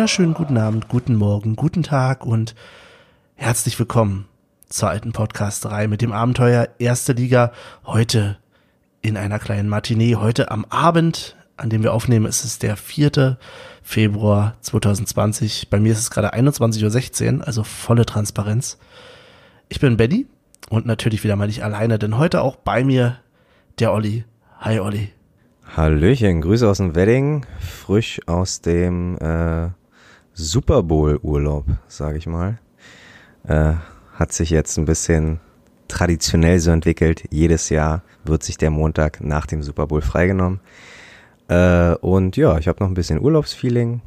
wunderschönen guten Abend, guten Morgen, guten Tag und herzlich willkommen zur alten Podcasterei mit dem Abenteuer Erste Liga. Heute in einer kleinen Matinee, heute am Abend, an dem wir aufnehmen, ist es der 4. Februar 2020. Bei mir ist es gerade 21.16 Uhr, also volle Transparenz. Ich bin Benny und natürlich wieder mal nicht alleine, denn heute auch bei mir der Olli. Hi Olli. Hallöchen, Grüße aus dem Wedding, frisch aus dem äh, Super Bowl Urlaub, sage ich mal. Äh, hat sich jetzt ein bisschen traditionell so entwickelt. Jedes Jahr wird sich der Montag nach dem Super Bowl freigenommen. Äh, und ja, ich habe noch ein bisschen Urlaubsfeeling,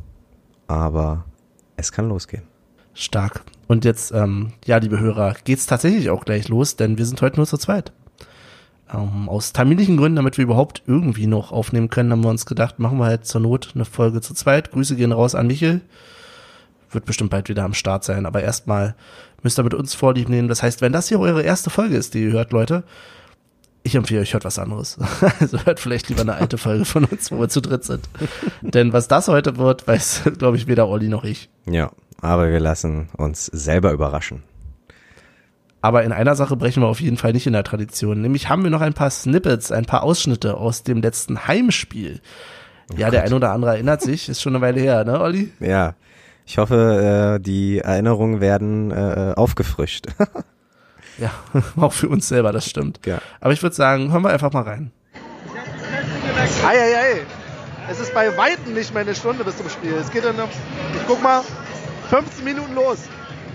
aber es kann losgehen. Stark. Und jetzt, ähm, ja, liebe Hörer, geht's tatsächlich auch gleich los, denn wir sind heute nur zu zweit. Ähm, aus terminlichen Gründen, damit wir überhaupt irgendwie noch aufnehmen können, haben wir uns gedacht, machen wir halt zur Not eine Folge zu zweit. Grüße gehen raus an Michel. Wird bestimmt bald wieder am Start sein, aber erstmal müsst ihr mit uns Vorlieb nehmen. Das heißt, wenn das hier eure erste Folge ist, die ihr hört, Leute, ich empfehle euch, hört was anderes. Also hört vielleicht lieber eine alte Folge von uns, wo wir zu dritt sind. Denn was das heute wird, weiß, glaube ich, weder Olli noch ich. Ja, aber wir lassen uns selber überraschen. Aber in einer Sache brechen wir auf jeden Fall nicht in der Tradition. Nämlich haben wir noch ein paar Snippets, ein paar Ausschnitte aus dem letzten Heimspiel. Oh ja, Gott. der ein oder andere erinnert sich, ist schon eine Weile her, ne, Olli? Ja. Ich hoffe, äh, die Erinnerungen werden äh, aufgefrischt. ja, auch für uns selber, das stimmt. Ja. Aber ich würde sagen, hören wir einfach mal rein. Ei, ei, ei. Es ist bei Weitem nicht mehr eine Stunde bis zum Spiel. Es geht dann noch, ich guck mal, 15 Minuten los.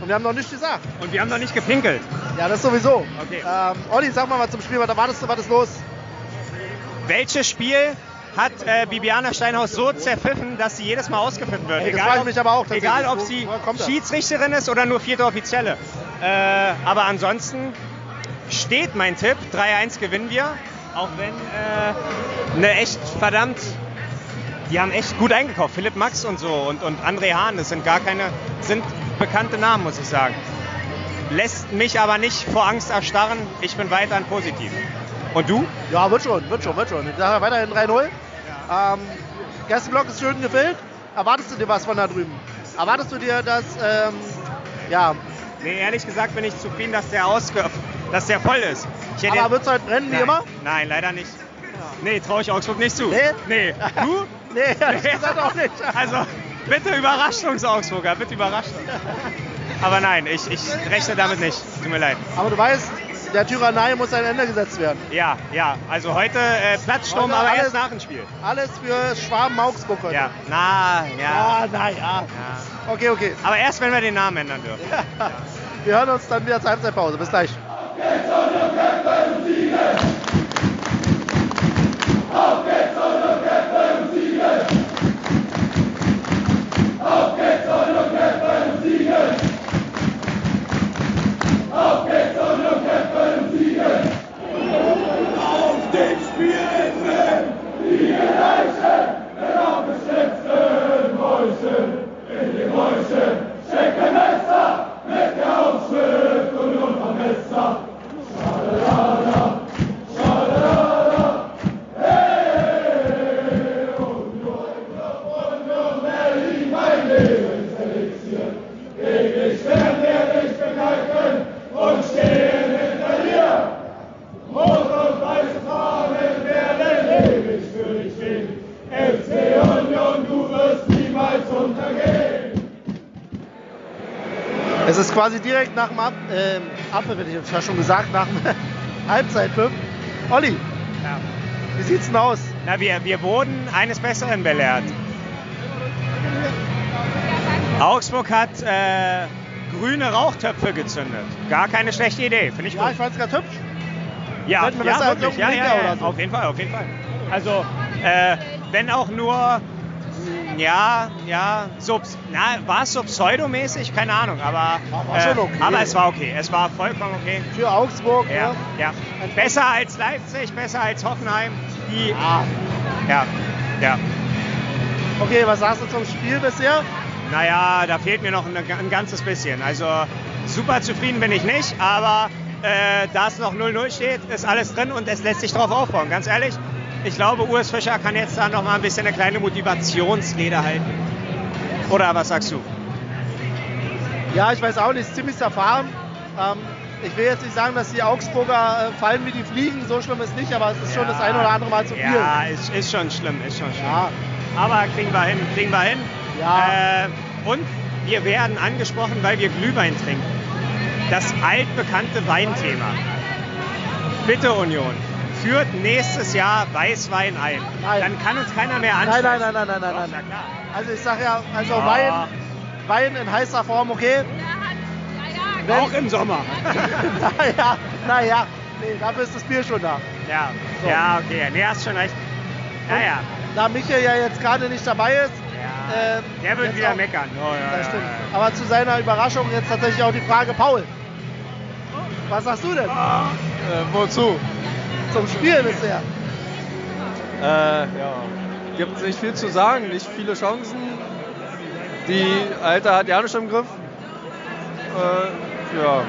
Und wir haben noch nichts gesagt. Und wir haben noch nicht gepinkelt. Ja, das sowieso. Okay. Ähm, Olli, sag mal was zum Spiel. Was erwartest du, was ist los? Welches Spiel hat äh, Bibiana Steinhaus so zerpfiffen, dass sie jedes Mal ausgepfiffen wird? Hey, egal, aber auch egal, ob sie Schiedsrichterin ist oder nur vierte Offizielle. Äh, aber ansonsten steht mein Tipp. 3-1 gewinnen wir. Auch wenn äh, eine echt verdammt die haben echt gut eingekauft. Philipp Max und so und, und André Hahn, das sind gar keine, sind bekannte Namen, muss ich sagen. Lässt mich aber nicht vor Angst erstarren. Ich bin weiterhin positiv. Und du? Ja, wird schon, wird schon, wird schon. Ich sage weiterhin 3-0. Ähm, Gästeblock ist schön gefüllt. Erwartest du dir was von da drüben? Erwartest du dir, dass, ähm, ja. Nee, ehrlich gesagt bin ich zufrieden, dass der, ausge dass der voll ist. aber wird es halt brennen Nein. wie immer? Nein, leider nicht. Ja. Nee, traue ich Augsburg nicht zu. Nee? Nee. Du? nee, ehrlich nee. gesagt auch nicht. Also, Bitte überrascht uns, Augsburger, bitte überrascht uns. Aber nein, ich, ich rechne damit nicht. Tut mir leid. Aber du weißt, der Tyrannei muss ein Ende gesetzt werden. Ja, ja. Also heute äh, Platzsturm, heute aber alles, erst nach dem Spiel. Alles für Schwaben-Augsburg heute. Ja, na, ja. Ah, na ja. ja. Okay, okay. Aber erst, wenn wir den Namen ändern dürfen. Ja. Ja. Wir hören uns dann wieder zur Halbzeitpause. Bis gleich. Auf geht's und kämpfen und siegen! Auf geht's und wir kämpfen und siegen! Auf geht's und wir kämpfen und siegen! Auf geht's und wir kämpfen und siegen! Auf den Spielenden liegen Leichen, denn auf beschnitzten Mäuschen, in die Mäuschen stecken Messer! Mit der Aufschrift! Vom Messer. Es ist quasi direkt nach dem Ab äh, Abpfiff, hätte ich jetzt ja schon gesagt, nach dem Halbzeitpfiff. Olli, Ja. wie sieht's denn aus? Na, wir, wir wurden eines Besseren belehrt. Augsburg hat äh, grüne Rauchtöpfe gezündet. Gar keine schlechte Idee, finde ich Ja, gut. ich fand's gerade hübsch. Ja, ja, wirklich, ja, ja, ja, auf jeden Fall, auf jeden Fall. Also, äh, wenn auch nur, ja, ja, so, na, war es so pseudomäßig? Keine Ahnung, aber, äh, war schon okay. aber es war okay, es war vollkommen okay. Für Augsburg. Ja, ne? ja. Besser als Leipzig, besser als Hoffenheim. Die, Ah, ja, ja. okay, was sagst du zum Spiel bisher? Naja, da fehlt mir noch ein, ein ganzes bisschen. Also super zufrieden bin ich nicht, aber äh, da es noch 0-0 steht, ist alles drin und es lässt sich drauf aufbauen. Ganz ehrlich, ich glaube, Urs Fischer kann jetzt da noch mal ein bisschen eine kleine Motivationsrede halten. Oder was sagst du? Ja, ich weiß auch nicht, ist ziemlich erfahren. Ähm, ich will jetzt nicht sagen, dass die Augsburger äh, fallen wie die Fliegen, so schlimm ist nicht, aber es ist schon das ein oder andere Mal zu viel. Ja, ist, ist schon schlimm, ist schon schlimm. Ja. Aber kriegen wir hin, kriegen wir hin. Ja. Äh, und wir werden angesprochen, weil wir Glühwein trinken. Das altbekannte Weinthema. Bitte Union, führt nächstes Jahr Weißwein ein. Nein. Dann kann uns keiner mehr anschauen. nein, nein, nein, nein, nein, nein. Also ich sag ja, also Ja. Wein, Wein in heißer Form, okay. Wenn- Auch im Sommer. naja, naja, nee, dafür ist das Bier schon da. Ja, So. ja okay. Nee, hast schon recht. Ja, ja. Da Michael ja jetzt gerade nicht dabei ist, ja. ähm, Der wird wieder auch- meckern. Oh, ja, Das ja, stimmt. ja. Aber zu seiner Überraschung jetzt tatsächlich auch die Frage, Paul. Was sagst du denn Äh, wozu? Zum Spiel bisher? Äh, ja. Gibt nicht viel zu sagen, nicht viele Chancen. Die Alte hat ja nicht im Griff. Äh, ja,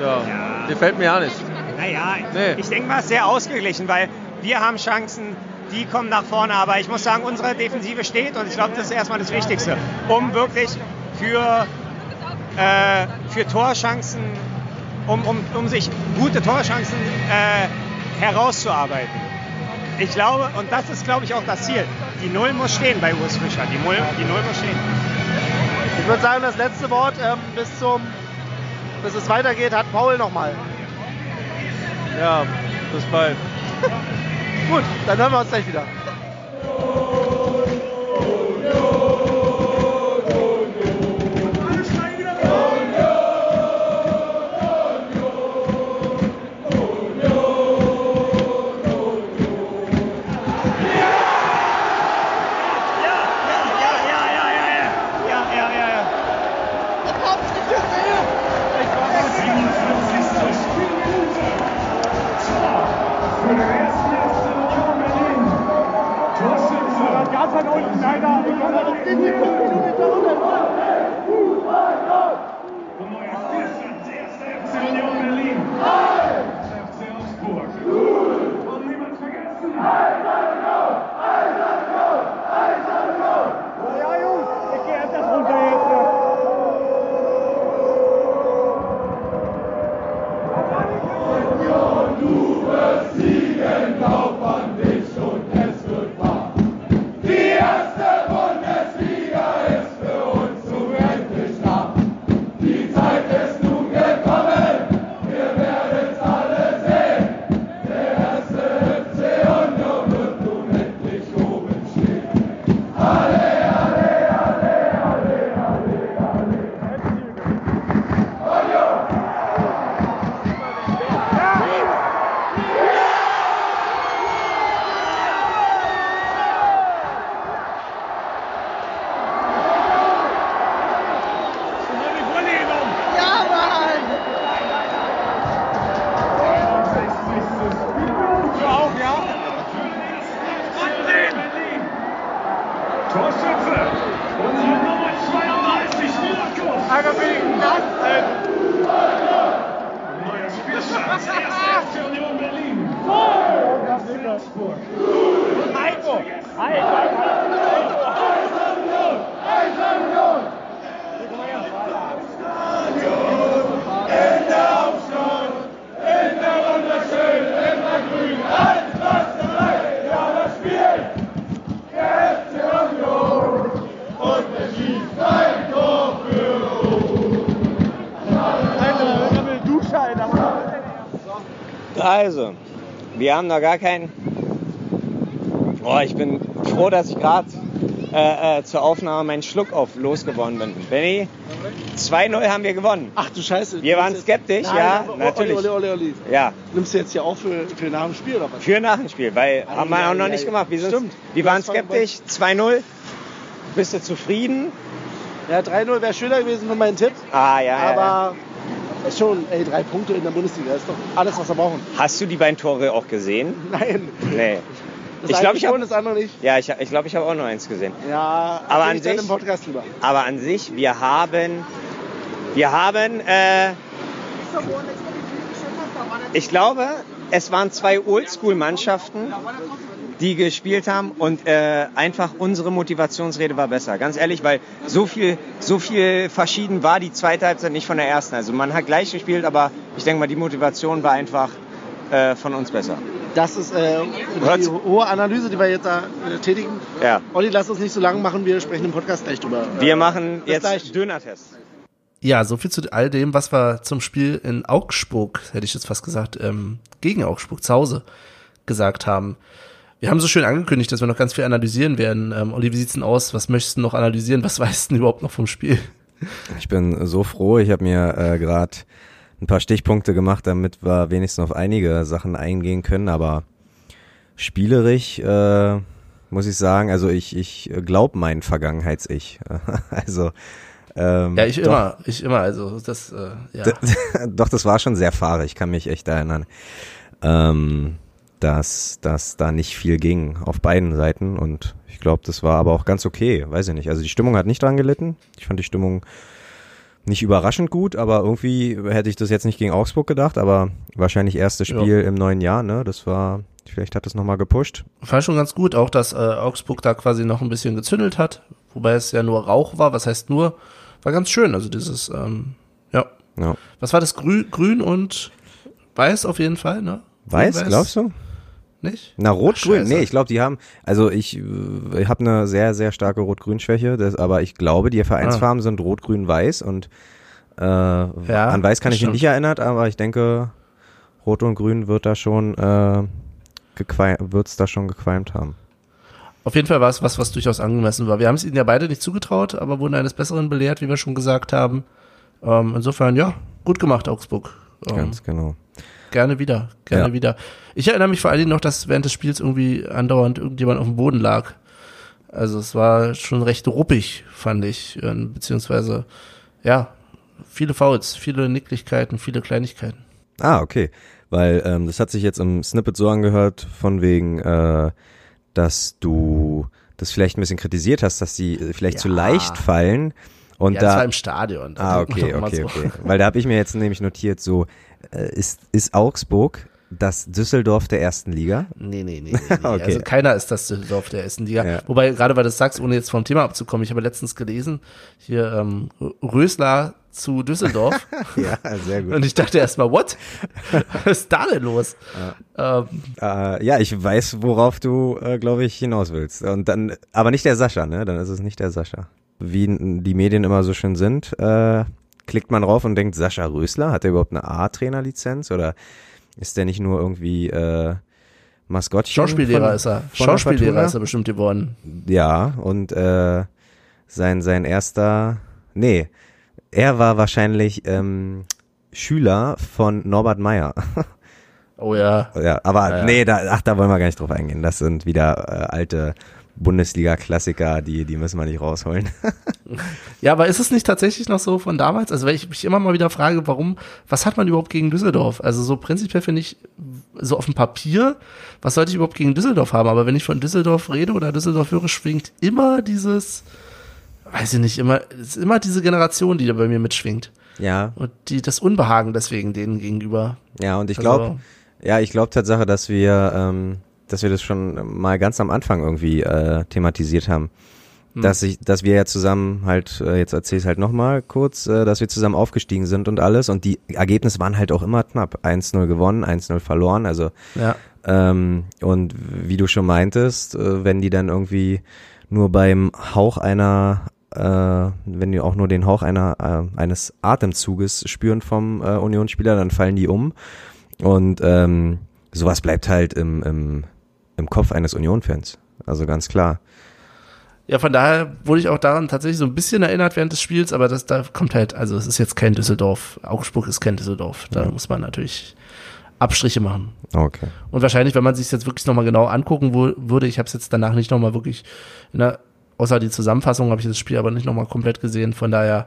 ja. Ja. Die fällt mir ja nicht. Naja, Nee. ich denke mal, es ist sehr ausgeglichen, weil wir haben Chancen, die kommen nach vorne. Aber ich muss sagen, unsere Defensive steht und ich glaube, das ist erstmal das Wichtigste, um wirklich für, äh, für Torchancen, um, um, um sich gute Torchancen äh, herauszuarbeiten. Ich glaube, und das ist, glaube ich, auch das Ziel. Die Null muss stehen bei Urs Fischer. Die Null, die Null muss stehen. Ich würde sagen, das letzte Wort ähm, bis zum bis es weitergeht, hat Paul nochmal. Ja, bis bald. Gut, dann hören wir uns gleich wieder. Torschütze. Ganz von unten, leider. Und Also, wir haben noch gar keinen. Oh, ich bin froh, dass ich gerade äh, äh, zur Aufnahme meinen Schluck auf losgeworden bin. Benny, 2-0 haben wir gewonnen. Ach du Scheiße. Wir waren skeptisch, ja, Olli, natürlich. Olli, Olli, Olli. Ja, Nimmst du jetzt hier auch für, für nach dem Spiel oder was? für nach dem Spiel, weil haben wir auch noch ei, nicht gemacht. Wir, Stimmt. wir waren skeptisch, 2-0. Bist du zufrieden? Ja, 3-0 wäre schöner gewesen für meinen Tipp. Ah, ja, ja, ja. Ist schon, ey, drei Punkte in der Bundesliga ist doch alles, was wir brauchen. Hast du die beiden Tore auch gesehen? Nein. Nee. Das Ich glaube, ich habe das andere nicht. ja, ich, ich, glaub, ich hab auch nur eins gesehen. Ja, Aber an sich-. Aber an sich, wir haben, wir haben, äh, ich glaube, es waren zwei Oldschool-Mannschaften, die gespielt haben und äh, einfach unsere Motivationsrede war besser. Ganz ehrlich, weil so viel, so viel verschieden war die zweite Halbzeit nicht von der ersten. Also man hat gleich gespielt, aber ich denke mal, die Motivation war einfach äh, von uns besser. Das ist äh, die Hört's- hohe Analyse, die wir jetzt da äh, tätigen. Ja. Olli, lass uns nicht so lange machen, wir sprechen im Podcast gleich drüber. Wir machen Bis jetzt gleich. Döner-Test. Ja, so viel zu all dem, was wir zum Spiel in Augsburg, hätte ich jetzt fast gesagt, ähm, gegen Augsburg zu Hause gesagt haben. Wir haben so schön angekündigt, dass wir noch ganz viel analysieren werden. Ähm, Olli, wie sieht's denn aus? Was möchtest du noch analysieren? Was weißt du denn überhaupt noch vom Spiel? Ich bin so froh, ich habe mir äh, gerade ein paar Stichpunkte gemacht, damit wir wenigstens auf einige Sachen eingehen können, aber spielerisch äh, muss ich sagen, also ich, ich glaube mein Vergangenheits-Ich. also ähm, Ja, ich doch, immer, ich immer, also das, äh, ja. Doch, das war schon sehr fahrig, ich kann mich echt erinnern, ähm, dass, dass da nicht viel ging auf beiden Seiten und ich glaube, das war aber auch ganz okay, weiß ich nicht. Also die Stimmung hat nicht dran gelitten. Ich fand die Stimmung nicht überraschend gut, aber irgendwie hätte ich das jetzt nicht gegen Augsburg gedacht, aber wahrscheinlich erstes Ja. Spiel im neuen Jahr, ne? Das war, vielleicht hat das nochmal gepusht. War schon ganz gut, auch dass äh, Augsburg da quasi noch ein bisschen gezündelt hat, wobei es ja nur Rauch war, was heißt nur, war ganz schön, also dieses, ähm, ja. Ja. Was war das? Grün, grün und weiß auf jeden Fall, ne? Weiß, Grün, glaubst du? Nicht? Na, Rot-Grün, nee, ich glaube, die haben, also ich, äh, ich habe eine sehr, sehr starke Rot-Grün-Schwäche, das- aber ich glaube, die Vereinsfarben sind Rot-Grün-Weiß und äh, an Weiß kann ich mich nicht erinnert, aber ich denke, Rot und Grün wird da schon äh, wird's da schon gequalmt haben. Auf jeden Fall war es was, was durchaus angemessen war. Wir haben es ihnen ja beide nicht zugetraut, aber wurden eines Besseren belehrt, wie wir schon gesagt haben. Ähm, insofern, ja, gut gemacht, Augsburg. Ähm, Ganz genau. Gerne wieder, gerne Ja. wieder. Ich erinnere mich vor allen Dingen noch, dass während des Spiels irgendwie andauernd irgendjemand auf dem Boden lag. Also es war schon recht ruppig, fand ich. Beziehungsweise, ja, viele Fouls, viele Nicklichkeiten, viele Kleinigkeiten. Ah, okay. Weil ähm, das hat sich jetzt im Snippet so angehört, von wegen, äh, dass du das vielleicht ein bisschen kritisiert hast, dass die äh, vielleicht zu Ja. leicht fallen. Und ja, das war da, im Stadion. da ah, okay, okay, so. okay. Weil da habe ich mir jetzt nämlich notiert, so, ist, ist Augsburg das Düsseldorf der ersten Liga? Nee, nee, nee. nee, nee. Okay. Also keiner ist das Düsseldorf der ersten Liga. Ja. Wobei, gerade weil du sagst, ohne jetzt vom Thema abzukommen, ich habe letztens gelesen, hier ähm, Rösler zu Düsseldorf. Ja, sehr gut. Und ich dachte erstmal, what? Was ist da denn los? Ähm, Äh, ja, ich weiß, worauf du, äh, glaube ich, hinaus willst. Und dann, aber nicht der Sascha, ne? Dann ist es nicht der Sascha. Wie die Medien immer so schön sind, äh, klickt man drauf und denkt, Sascha Rösler, hat er überhaupt eine A-Trainerlizenz oder ist der nicht nur irgendwie äh, Maskottchen? Schauspiellehrer von- ist er. Schauspiellehrer ist er bestimmt geworden. Ja, und äh, sein, sein erster, nee, er war wahrscheinlich ähm, Schüler von Norbert Meyer. Oh ja. Ja, aber Ja, ja. nee, da, ach, da wollen wir gar nicht drauf eingehen. Das sind wieder äh, alte Bundesliga-Klassiker, die, die müssen wir nicht rausholen. Ja, aber ist es nicht tatsächlich noch so von damals? Also, weil ich mich immer mal wieder frage, warum, was hat man überhaupt gegen Düsseldorf? Also, so prinzipiell finde ich, so auf dem Papier, was sollte ich überhaupt gegen Düsseldorf haben? Aber wenn ich von Düsseldorf rede oder Düsseldorf höre, schwingt immer dieses, weiß ich nicht, immer, ist immer diese Generation, die da bei mir mitschwingt. ja, Und die, das Unbehagen deswegen denen gegenüber. ja, und ich Also- glaube, ja, ich glaube Tatsache, dass wir, ähm, dass wir das schon mal ganz am Anfang irgendwie äh, thematisiert haben. Hm. Dass ich, dass wir ja zusammen halt, äh, jetzt erzähl ich halt nochmal kurz, äh, dass wir zusammen aufgestiegen sind und alles und die Ergebnisse waren halt auch immer knapp. 1-0 gewonnen, 1-0 verloren, also Ja. Ähm, und wie du schon meintest, äh, wenn die dann irgendwie nur beim Hauch einer, äh, wenn die auch nur den Hauch einer äh, eines Atemzuges spüren vom äh, Unionsspieler, dann fallen die um. Und ähm, sowas bleibt halt im, im, im Kopf eines Union-Fans. Also ganz klar. Ja, von daher wurde ich auch daran tatsächlich so ein bisschen erinnert während des Spiels, aber das, da kommt halt, also es ist jetzt kein Düsseldorf. Augsburg ist kein Düsseldorf. Da muss man natürlich Abstriche machen. Okay. Und wahrscheinlich, wenn man sich jetzt wirklich nochmal genau angucken wo, würde, ich habe es jetzt danach nicht nochmal wirklich, der, außer die Zusammenfassung habe ich das Spiel aber nicht nochmal komplett gesehen. Von daher,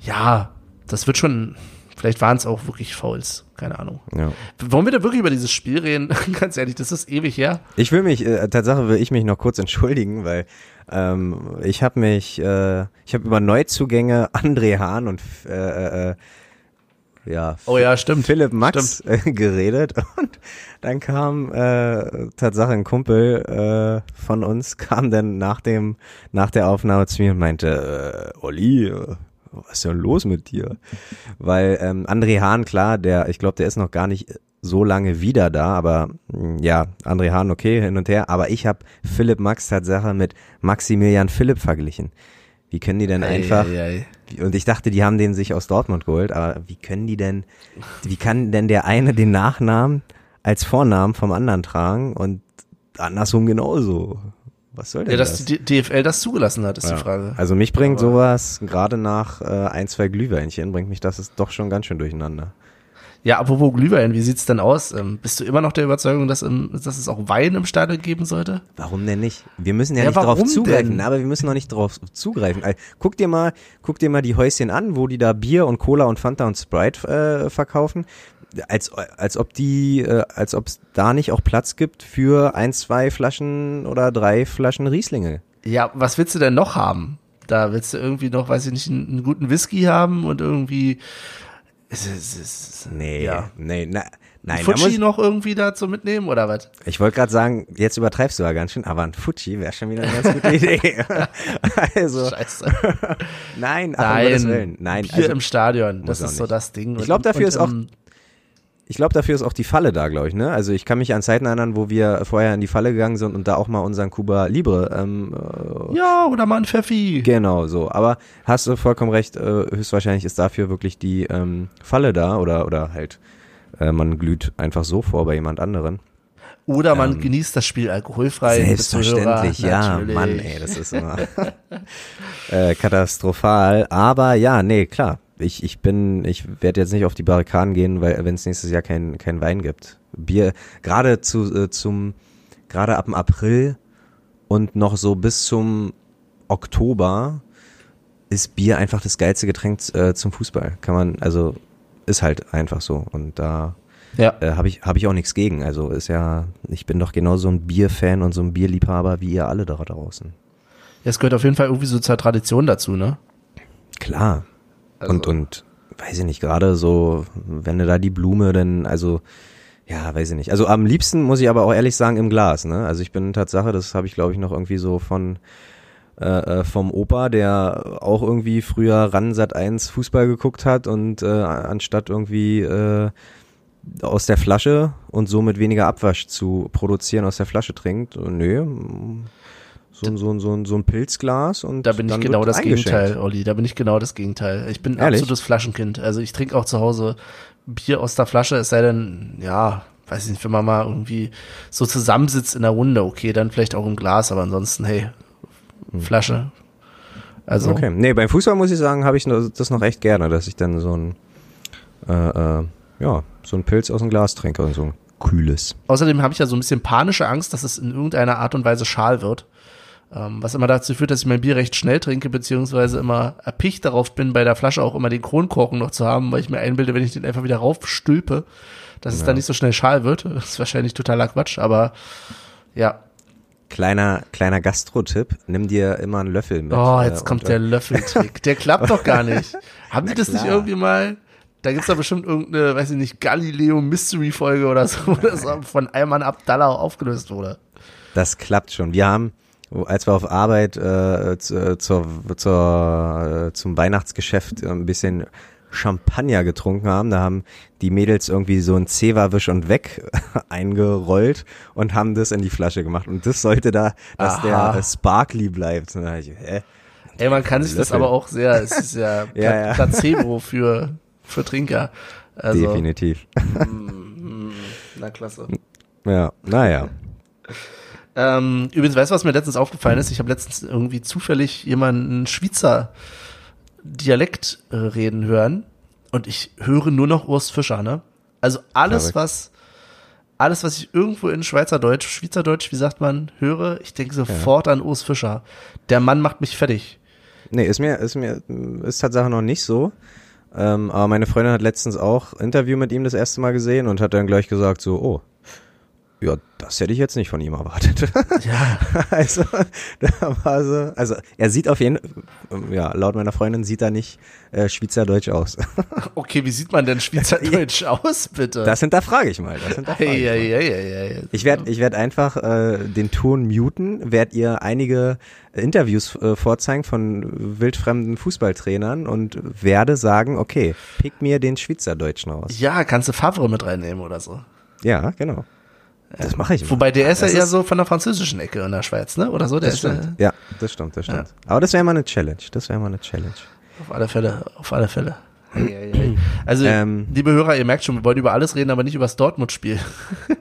ja, das wird schon, vielleicht waren es auch wirklich Fouls, keine Ahnung. Ja. Wollen wir da wirklich über dieses Spiel reden? Ganz ehrlich, das ist ewig her. Ich will mich, äh, Tatsache will ich mich noch kurz entschuldigen, weil ähm, ich habe mich, äh, ich habe über Neuzugänge André Hahn und äh, äh, ja, Oh ja, stimmt. Philipp Max äh, geredet und dann kam äh, Tatsache ein Kumpel äh, von uns, kam dann nach dem nach der Aufnahme zu mir und meinte, äh, Olli, äh, was ist denn los mit dir? Weil ähm, André Hahn, klar, der, ich glaube, der ist noch gar nicht so lange wieder da, aber mh, ja, André Hahn, okay, hin und her, aber ich habe Philipp Max Tatsache mit Maximilian Philipp verglichen. Wie können die denn einfach Ei, ei, ei. und ich dachte, die haben den sich aus Dortmund geholt, aber wie können die denn, wie kann denn der eine den Nachnamen als Vornamen vom anderen tragen und andersrum genauso? Was soll denn Ja, das? dass die DFL das zugelassen hat, ist Ja. die Frage. Also mich bringt Aber- sowas, gerade nach äh, ein, zwei Glühweinchen, bringt mich das ist doch schon ganz schön durcheinander. Ja, apropos Glühwein, wie sieht's denn aus? Ähm, bist du immer noch der Überzeugung, dass, im, dass es auch Wein im Stadion geben sollte? Warum denn nicht? Wir müssen ja, Ja, nicht warum zugreifen, denn? aber wir müssen noch nicht drauf zugreifen. Also, guck dir mal, guck dir mal die Häuschen an, wo die da Bier und Cola und Fanta und Sprite äh, verkaufen. Als, als ob die, äh, als ob es da nicht auch Platz gibt für ein, zwei Flaschen oder drei Flaschen Rieslinge. Ja, was willst du denn noch haben? Da willst du irgendwie noch, weiß ich nicht, einen, einen guten Whisky haben und irgendwie. Es, ist- es, ist- Nee, Ja. nee, na, nein. Fuji muss, noch irgendwie dazu mitnehmen oder was? ich wollte gerade sagen, jetzt übertreibst du ja ganz schön, aber ein Fuji wäre schon wieder eine ganz gute Idee. also, Scheiße. nein, Willen. Nein, Bier also, im Stadion, das ist so nicht. das Ding. Ich glaub, dafür ist auch- Ich glaube, dafür ist auch die Falle da, glaube ich. Ne? Also ich kann mich an Zeiten erinnern, wo wir vorher in die Falle gegangen sind und da auch mal unseren Cuba Libre. Ähm, äh, Ja, oder mal ein Pfeffi. genau so. Aber hast du vollkommen recht. Äh, höchstwahrscheinlich ist dafür wirklich die ähm, Falle da oder oder halt äh, man glüht einfach so vor bei jemand anderen. Oder man Ähm, genießt das Spiel alkoholfrei. Selbstverständlich, ja, natürlich. Mann, ey, das ist immer äh, katastrophal. Aber ja, nee, klar. Ich, ich bin, ich werde jetzt nicht auf die Barrikaden gehen, weil wenn es nächstes Jahr kein, kein Wein gibt. Bier, gerade zu, äh, zum, gerade ab dem April und noch so bis zum Oktober ist Bier einfach das geilste Getränk äh, zum Fußball. Kann man, also ist halt einfach so. Und da Ja. äh, habe ich, hab ich auch nichts gegen. Also ist ja, ich bin doch genauso ein Bierfan und so ein Bierliebhaber wie ihr alle da draußen. Es gehört auf jeden Fall irgendwie so zur Tradition dazu, ne? Klar. Also- Und, und, weiß ich nicht, gerade so, wenn du da die Blume denn, also, ja, weiß ich nicht. Also am liebsten muss ich aber auch ehrlich sagen im Glas, ne? Also ich bin Tatsache, das habe ich glaube ich noch irgendwie so von, äh, äh, vom Opa, der auch irgendwie früher ran Sat 1 Fußball geguckt hat und äh, anstatt irgendwie äh, aus der Flasche und somit weniger Abwasch zu produzieren aus der Flasche trinkt. Und nö, so, ein- so, so, so ein Pilzglas und Da bin ich genau das. Gegenteil, Olli. Da bin ich genau das Gegenteil. Ich bin ein Ehrlich? absolutes Flaschenkind. Also ich trinke auch zu Hause Bier aus der Flasche, es sei denn, ja, weiß ich nicht, wenn man mal irgendwie so zusammensitzt in der Runde, okay, dann vielleicht auch im Glas, aber ansonsten, hey, Flasche. Also, Hm. Okay, nee, beim Fußball muss ich sagen, habe ich das noch echt gerne, dass ich dann so ein, äh, äh, ja, so ein Pilz aus dem Glas trinke und so ein kühles. außerdem habe ich ja so ein bisschen panische Angst, dass es in irgendeiner Art und Weise schal wird. Ähm, was immer dazu führt, dass ich mein Bier recht schnell trinke, beziehungsweise immer erpicht darauf bin, bei der Flasche auch immer den Kronkorken noch zu haben, weil ich mir einbilde, wenn ich den einfach wieder raufstülpe, dass es dann nicht so schnell schal wird. Das ist wahrscheinlich totaler Quatsch, aber ja. Kleiner, kleiner Gastro-Tipp, nimm dir immer einen Löffel mit. Oh, äh, jetzt und, kommt äh, der Löffeltrick. Der klappt doch gar nicht. Haben die das nicht klar. irgendwie mal? Da gibt's da bestimmt irgendeine, weiß ich nicht, Galileo Mystery Folge oder so, wo das von Ayman Abdallah aufgelöst wurde. Das klappt schon. Wir haben, als wir auf Arbeit äh, zu, zur, zur, äh, zum Weihnachtsgeschäft ein bisschen Champagner getrunken haben, da haben die Mädels irgendwie so ein Zewa-Wisch und weg eingerollt und haben das in die Flasche gemacht. Und das sollte da, dass Aha. der äh, Sparkly bleibt. Und ich, hä? Ey, man kann sich das aber auch sehr, es ist ja, Ja, ja. Placebo für, für Trinker. Also, Definitiv. na klasse. Ja, naja. Ähm, übrigens, weißt du, was mir letztens aufgefallen ist? Ich habe letztens irgendwie zufällig jemanden Schweizer Dialekt äh, reden hören und ich höre nur noch Urs Fischer, ne? Also alles, Verrückt. was alles, was ich irgendwo in Schweizerdeutsch, Schweizerdeutsch, wie sagt man, höre, ich denke sofort an Urs Fischer. Der Mann macht mich fertig. Nee, ist mir, ist mir, ist Tatsache noch nicht so. Ähm, aber meine Freundin hat letztens auch Interview mit ihm das erste Mal gesehen und hat dann gleich gesagt so, oh, Ja, das hätte ich jetzt nicht von ihm erwartet. Ja. Also, da war so, also er sieht auf jeden ja, laut meiner Freundin sieht er nicht äh, Schweizerdeutsch aus. Okay, wie sieht man denn Schweizerdeutsch aus, bitte? Das hinterfrage ich mal. Das hinterfrage hey, ich mal. hey, hey, hey, hey. Ich werde ich werd einfach äh, den Ton muten, werd ihr einige Interviews äh, vorzeigen von wildfremden Fußballtrainern und werde sagen, okay, pick mir den Schweizerdeutschen aus. Ja, kannst du Favre mit reinnehmen oder so. Ja, genau. Das mache ich. Wobei der ist ja eher so von der französischen Ecke in der Schweiz, ne? Oder so? Der Das ja, stimmt. Ja, das stimmt, das stimmt. Aber das wäre mal eine Challenge. Das wäre mal eine Challenge. auf alle Fälle, auf alle Fälle. Hey, hey, hey. Also, Ähm. liebe Hörer, ihr merkt schon, wir wollen über alles reden, aber nicht über das Dortmund-Spiel.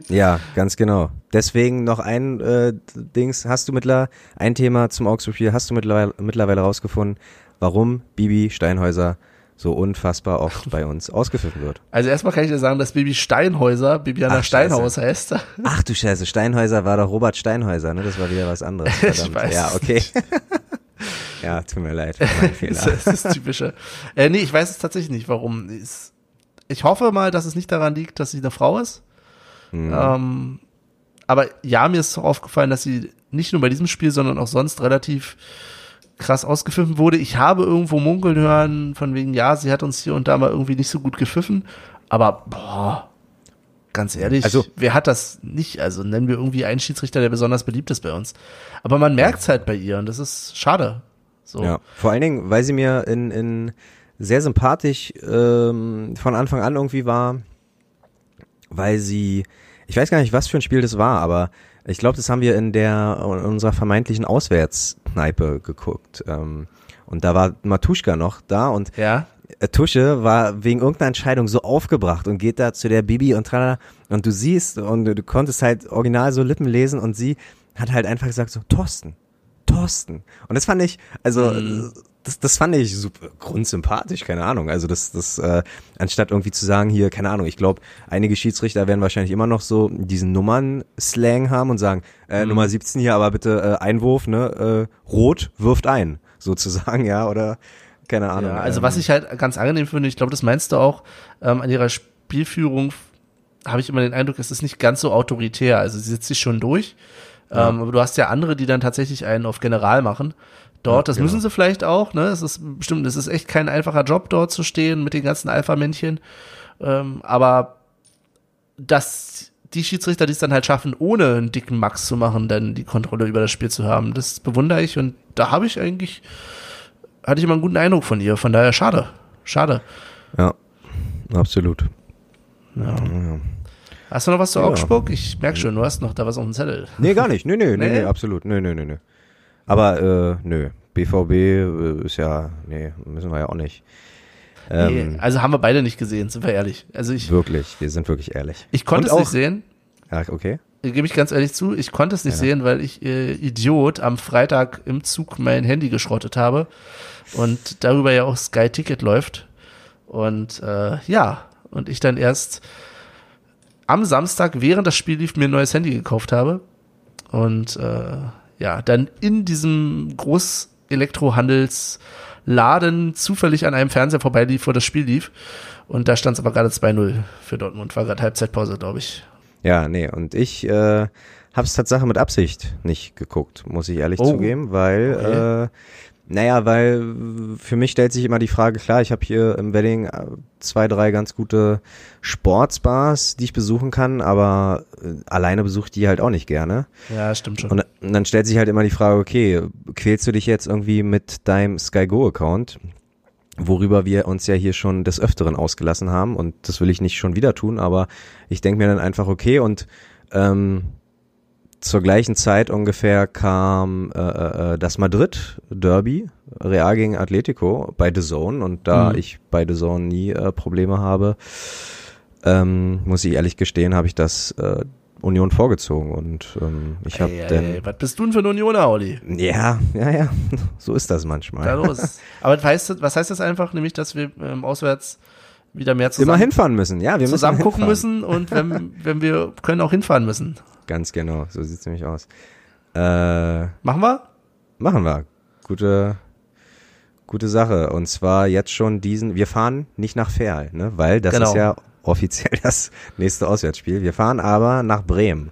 Ja, ganz genau. Deswegen noch ein äh, Dings. Hast du mittlerweile ein Thema zum Augsburg-Spiel? Hast du mittlerweile, mittlerweile rausgefunden, warum Bibi Steinhäuser so unfassbar oft bei uns ausgepfiffen wird? Also erstmal kann ich dir sagen, dass Baby Steinhäuser, Bibiana Ach, Steinhaus heißt. Ach du Scheiße, Steinhäuser war doch Robert Steinhäuser, ne? Das war wieder was anderes. Ich Verdammt. weiß. Ja, okay. ja, tut mir leid. Das ist das Typische. Äh, nee, ich weiß es tatsächlich nicht, warum. Ich hoffe mal, dass es nicht daran liegt, dass sie eine Frau ist. Hm. Ähm, aber ja, mir ist aufgefallen, dass sie nicht nur bei diesem Spiel, sondern auch sonst relativ krass ausgepfiffen wurde. Ich habe irgendwo munkeln hören, von wegen, ja, sie hat uns hier und da mal irgendwie nicht so gut gepfiffen. Aber, boah, ganz ehrlich, Also- wer hat das nicht? Also nennen wir irgendwie einen Schiedsrichter, der besonders beliebt ist bei uns. Aber man merkt es halt bei ihr und das ist schade. So. Ja, vor allen Dingen, weil sie mir in, in sehr sympathisch ähm, von Anfang an irgendwie war, weil sie, ich weiß gar nicht, was für ein Spiel das war, aber ich glaube, das haben wir in der in unserer vermeintlichen Auswärtskneipe geguckt. Ähm, und da war Matuschka noch da und Ja. äh, Tusche war wegen irgendeiner Entscheidung so aufgebracht und geht da zu der Bibi und tralala und du siehst und du, du konntest halt original so Lippen lesen und sie hat halt einfach gesagt so, Thorsten, Thorsten. Und das fand ich, also das, das fand ich super grundsympathisch, keine Ahnung. Also das, das, äh, anstatt irgendwie zu sagen, hier, keine Ahnung, ich glaube, einige Schiedsrichter werden wahrscheinlich immer noch so diesen Nummern-Slang haben und sagen, äh, Nummer 17 hier, aber bitte äh, Einwurf, ne, äh, rot wirft ein, sozusagen, ja, oder keine Ahnung. Ja, also ähm, was ich halt ganz angenehm finde, ich glaube, das meinst du auch, ähm, an ihrer Spielführung habe ich immer den Eindruck, es ist nicht ganz so autoritär. Also sie setzt sich schon durch. Ähm, aber du hast ja andere, die dann tatsächlich einen auf General machen. Dort, das genau. müssen sie vielleicht auch, ne? Es ist bestimmt, es ist echt kein einfacher Job, dort zu stehen mit den ganzen Alpha-Männchen. Ähm, aber dass die Schiedsrichter, die es dann halt schaffen, ohne einen dicken Max zu machen, dann die Kontrolle über das Spiel zu haben, das bewundere ich und da habe ich eigentlich, hatte ich immer einen guten Eindruck von ihr. Von daher schade. Schade. Ja, absolut. Ja. Hast du noch was zu Ja. Augsburg? Ich merke schon, du hast noch da was auf dem Zettel. Nee, gar nicht. Nee, nee, nee, Nee? nee, absolut. Nee, nee, nee, nee. Aber, äh, nö. BVB äh, ist ja, nee, müssen wir ja auch nicht. Ähm, nee, also haben wir beide nicht gesehen, sind wir ehrlich. Also ich, Wirklich, wir sind wirklich ehrlich. ich konnte Und es auch- nicht sehen, Ja, okay. gebe ich ganz ehrlich zu, ich konnte es nicht Ja. sehen, weil ich äh, Idiot am Freitag im Zug mein Handy geschrottet habe und darüber ja auch Sky Ticket läuft. Und äh, ja, und ich dann erst am Samstag, während das Spiel lief, mir ein neues Handy gekauft habe. Und äh, ja, dann in diesem Großelektrohandelsladen zufällig an einem Fernseher vorbeilief, wo das Spiel lief. Und da stand es aber gerade 2-0 für Dortmund. War gerade Halbzeitpause, glaube ich. Ja, nee, und ich äh, habe es Tatsache mit Absicht nicht geguckt, muss ich ehrlich Oh. zugeben, weil, Okay. äh, naja, weil für mich stellt sich immer die Frage, klar, ich habe hier im Wedding äh, zwei, drei ganz gute Sportsbars, die ich besuchen kann, aber äh, alleine besuche ich die halt auch nicht gerne. Ja, stimmt schon. Und, und dann stellt sich halt immer die Frage, okay, quälst du dich jetzt irgendwie mit deinem Sky Go Account, worüber wir uns ja hier schon des Öfteren ausgelassen haben und das will ich nicht schon wieder tun, aber ich denke mir dann einfach, okay, und ähm, zur gleichen Zeit ungefähr kam äh, äh, das Madrid Derby, Real gegen Atletico bei The Zone und da Mhm. ich bei The Zone nie äh, Probleme habe, ähm, muss ich ehrlich gestehen, habe ich das äh, Union vorgezogen und ähm, ich habe ey, was bist du denn für ein Unioner, Olli? ja, ja, ja, so ist das manchmal. Da los. Aber was heißt, das- was heißt das einfach? Nämlich, dass wir ähm, auswärts wieder mehr Immer zusammen, hinfahren müssen, ja, wir zusammen müssen gucken müssen und wenn, wenn wir können, auch hinfahren müssen. Ganz genau, so sieht's nämlich aus. Äh, Machen wir? machen wir. Gute, gute Sache. Und zwar jetzt schon diesen, wir fahren nicht nach Ferl, ne? Weil das Genau. ist ja offiziell das nächste Auswärtsspiel. Wir fahren aber nach Bremen.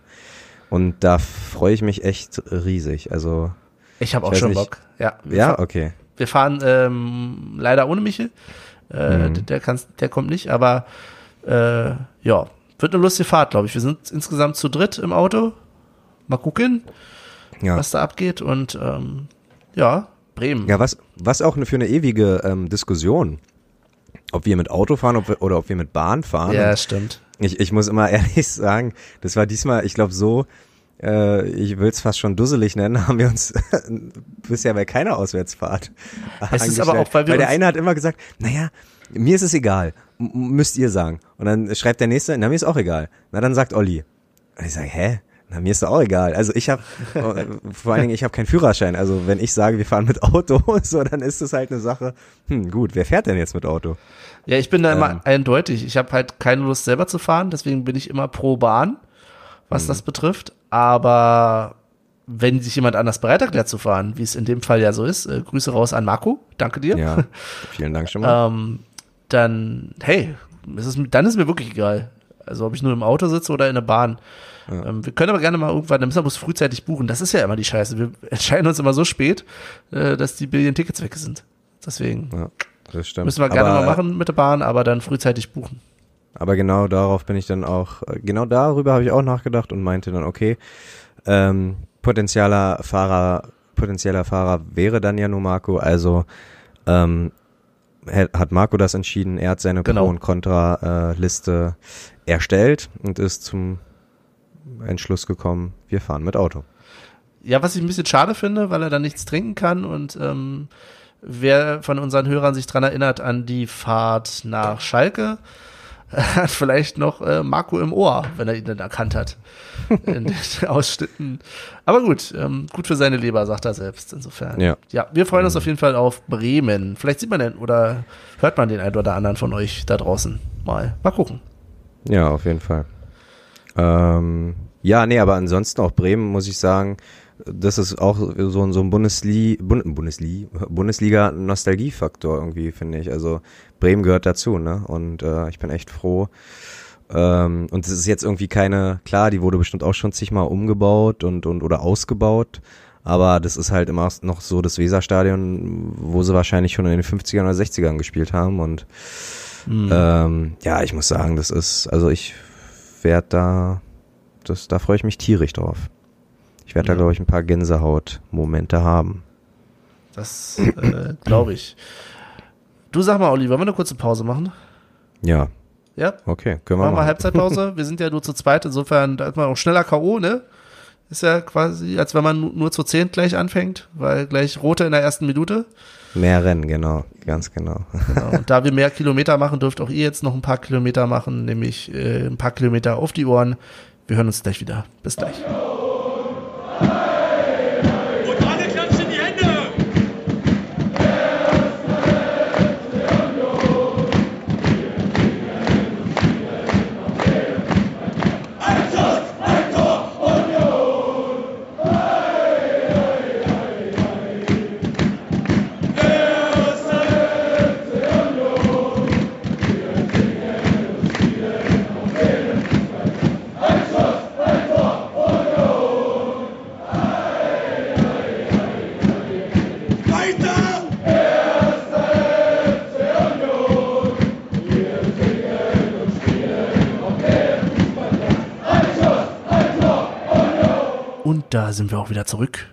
Und da freue ich mich echt riesig. Also Ich habe auch schon nicht. Bock. Ja, ja, okay. wir fahren ähm, leider ohne Michel. Äh, Mhm. der, kann's, der kommt nicht, aber äh, ja, wird eine lustige Fahrt, glaube ich. Wir sind insgesamt zu dritt im Auto. Mal gucken, Ja. was da abgeht. Und ähm, ja, Bremen. Ja, was, was auch für eine ewige ähm, Diskussion. Ob wir mit Auto fahren ob wir, oder ob wir mit Bahn fahren. Ja, stimmt. Ich, ich muss immer ehrlich sagen, das war diesmal, ich glaube so, äh, ich will es fast schon dusselig nennen, haben wir uns bisher bei keiner Auswärtsfahrt Es ist aber auch, weil wir der uns- eine hat immer gesagt, naja, mir ist es egal, müsst ihr sagen. Und dann schreibt der nächste, na mir ist auch egal. Na dann sagt Olli. Und ich sage, hä? Na, mir ist doch auch egal. Also ich habe, vor allen Dingen, ich habe keinen Führerschein. Also wenn ich sage, wir fahren mit Auto, so, dann ist es halt eine Sache, hm, gut, wer fährt denn jetzt mit Auto? Ja, ich bin da Ähm. immer eindeutig. Ich habe halt keine Lust selber zu fahren, deswegen bin ich immer pro Bahn, was Mhm. das betrifft. Aber wenn sich jemand anders bereit erklärt zu fahren, wie es in dem Fall ja so ist, äh, Grüße raus an Marco, danke dir. Ja, vielen Dank schon mal. Ähm, dann, hey, ist, dann ist mir wirklich egal. Also ob ich nur im Auto sitze oder in der Bahn. Ähm, wir können aber gerne mal irgendwann, dann müssen wir bloß frühzeitig buchen. Das ist ja immer die Scheiße. Wir entscheiden uns immer so spät, äh, dass die Billion Tickets weg sind. Deswegen ja, müssen wir gerne aber, mal machen mit der Bahn, aber dann frühzeitig buchen. Aber genau darauf bin ich dann auch, äh, genau darüber habe ich auch nachgedacht und meinte dann, okay, ähm, potenzieller Fahrer, potenzieller Fahrer wäre dann ja nur Marco, also ähm, hat Marco das entschieden, er hat seine Genau. Pro- und Contra-Liste erstellt und ist zum Entschluss gekommen, wir fahren mit Auto. Ja, was ich ein bisschen schade finde, weil er dann nichts trinken kann und ähm, wer von unseren Hörern sich dran erinnert an die Fahrt nach Schalke, hat vielleicht noch äh, Marco im Ohr, wenn er ihn dann erkannt hat in den Ausschnitten. Aber gut, ähm, gut für seine Leber, sagt er selbst. Insofern. Ja. ja, wir freuen uns auf jeden Fall auf Bremen. Vielleicht sieht man den oder hört man den einen oder anderen von euch da draußen mal. Mal gucken. Ja, auf jeden Fall. Ähm, ja, nee, aber ansonsten auch Bremen, muss ich sagen, das ist auch so, ein- so ein Bundesli Bund Bundesli Bundesliga-Nostalgiefaktor irgendwie, finde ich. Also Bremen gehört dazu, ne? Und äh, ich bin echt froh. Ähm, und es ist jetzt irgendwie keine, klar, die wurde bestimmt auch schon zigmal umgebaut und, und oder ausgebaut. Aber das ist halt immer noch so das Weserstadion, wo sie wahrscheinlich schon in den 50ern oder 60ern gespielt haben. Und ähm, ja, ich muss sagen, das ist, also ich werde da, das, da freue ich mich tierisch drauf. Ich werde da, glaube ich, ein paar Gänsehaut-Momente haben. Das äh, glaube ich. Du sag mal, Olli, wollen wir eine kurze Pause machen? Ja, Ja? okay, können wir Machen wir machen. Halbzeitpause. Wir sind ja nur zu zweit, insofern, da ist man auch schneller K.O., ne? Ist ja quasi, als wenn man nu- nur zu zehn gleich anfängt, weil gleich rote in der ersten Minute. Mehr Rennen, genau, ganz genau. Genau. Und da wir mehr Kilometer machen, dürft auch ihr jetzt noch ein paar Kilometer machen, nämlich äh, ein paar Kilometer auf die Ohren. Wir hören uns gleich wieder. Bis gleich. Sind wir auch wieder zurück.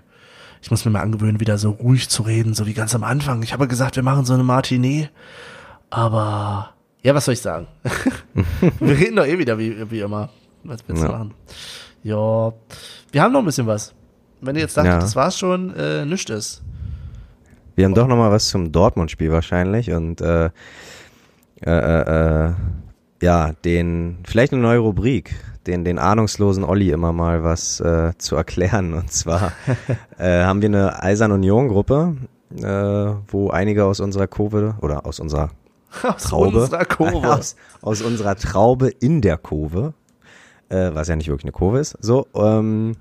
Ich muss mir mal angewöhnen, wieder so ruhig zu reden, so wie ganz am Anfang. Ich habe gesagt, wir machen so eine Martinet. Aber, ja, was soll ich sagen? wir reden doch eh wieder wie, wie immer. Was willst du Ja. machen? Ja, wir haben noch ein bisschen was. Wenn ihr jetzt dachtet, Ja. das war's schon, äh, nichts ist. Wir haben doch noch mal was zum Dortmund-Spiel wahrscheinlich und äh, äh, äh, äh, ja, den vielleicht eine neue Rubrik, den den ahnungslosen Olli immer mal was äh, zu erklären. Und zwar äh, haben wir eine Eisern Union Gruppe, äh, wo einige aus unserer Kurve oder aus unserer Aus Traube, unserer Kurve. aus, aus unserer Traube in der Kurve, äh, was ja nicht wirklich eine Kurve ist, so ähm,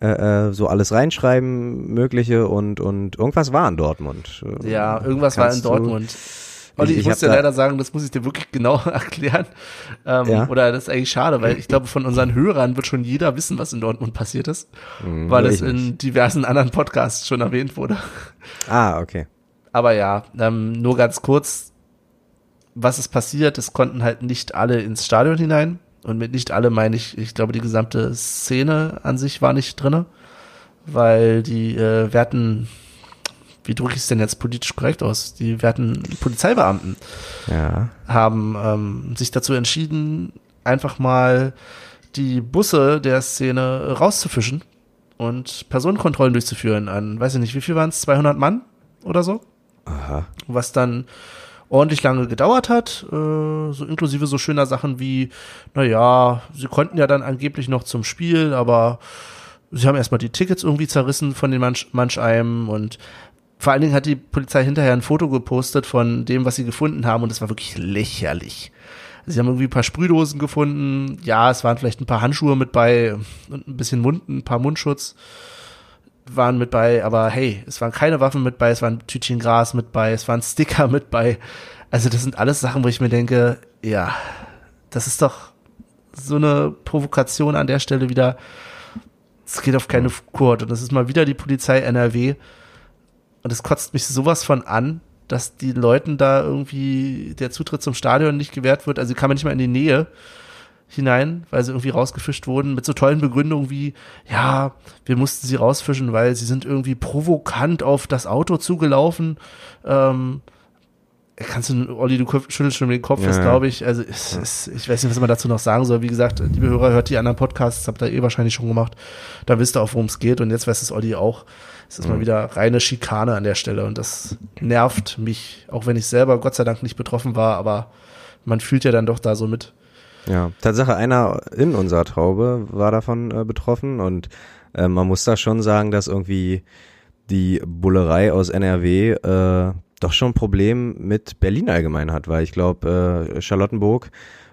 äh, äh, so alles reinschreiben, mögliche und und irgendwas war in Dortmund. Ja, irgendwas war in kannst du- Dortmund. Olli, ich, ich muss dir leider sagen, das muss ich dir wirklich genau erklären. Ähm, Ja? Oder das ist eigentlich schade, weil ich glaube, von unseren Hörern wird schon jeder wissen, was in Dortmund passiert ist, Hm, weil es in nicht. diversen anderen Podcasts schon erwähnt wurde. Ah, okay. Aber ja, ähm, nur ganz kurz, was ist passiert? Es konnten halt nicht alle ins Stadion hinein. Und mit nicht alle meine ich, ich glaube, die gesamte Szene an sich war nicht drinne, weil die äh, werten, wie drücke ich es denn jetzt politisch korrekt aus? Die werten Polizeibeamten Ja. haben ähm, sich dazu entschieden, einfach mal die Busse der Szene rauszufischen und Personenkontrollen durchzuführen an, weiß ich nicht, wie viel waren es, 200 Mann oder so? Aha. was dann ordentlich lange gedauert hat, äh, so inklusive so schöner Sachen wie, naja, sie konnten ja dann angeblich noch zum Spiel, aber sie haben erstmal die Tickets irgendwie zerrissen von den manch, manch einem und vor allen Dingen hat die Polizei hinterher ein Foto gepostet von dem, was sie gefunden haben und es war wirklich lächerlich. Sie haben irgendwie ein paar Sprühdosen gefunden, ja, es waren vielleicht ein paar Handschuhe mit bei und ein bisschen Mund, ein paar Mundschutz waren mit bei, aber hey, es waren keine Waffen mit bei, es waren Tütchen Gras mit bei, es waren Sticker mit bei. Also das sind alles Sachen, wo ich mir denke, ja, das ist doch so eine Provokation an der Stelle wieder. Es geht auf keine Kurt und das ist mal wieder die Polizei NRW und es kotzt mich sowas von an, dass die Leuten da irgendwie der Zutritt zum Stadion nicht gewährt wird. Also kann man nicht mal in die Nähe hinein, weil sie irgendwie rausgefischt wurden, mit so tollen Begründungen wie, ja, wir mussten sie rausfischen, weil sie sind irgendwie provokant auf das Auto zugelaufen. Ähm, kannst du, Olli, du schüttelst schon den Kopf, Ja, das glaube ich, also es, es, ich weiß nicht, was man dazu noch sagen soll. Wie gesagt, liebe Hörer, hört die anderen Podcasts, habt ihr eh wahrscheinlich schon gemacht. Da wisst ihr auch, worum es geht und jetzt weiß es Olli auch. Es ist Mhm. mal wieder reine Schikane an der Stelle und das nervt mich, auch wenn ich selber Gott sei Dank nicht betroffen war, aber man fühlt ja dann doch da so mit. Ja, Tatsache, einer in unserer Traube war davon äh, betroffen und äh, man muss da schon sagen, dass irgendwie die Bullerei aus NRW äh, doch schon ein Problem mit Berlin allgemein hat, weil ich glaube, äh, Charlottenburg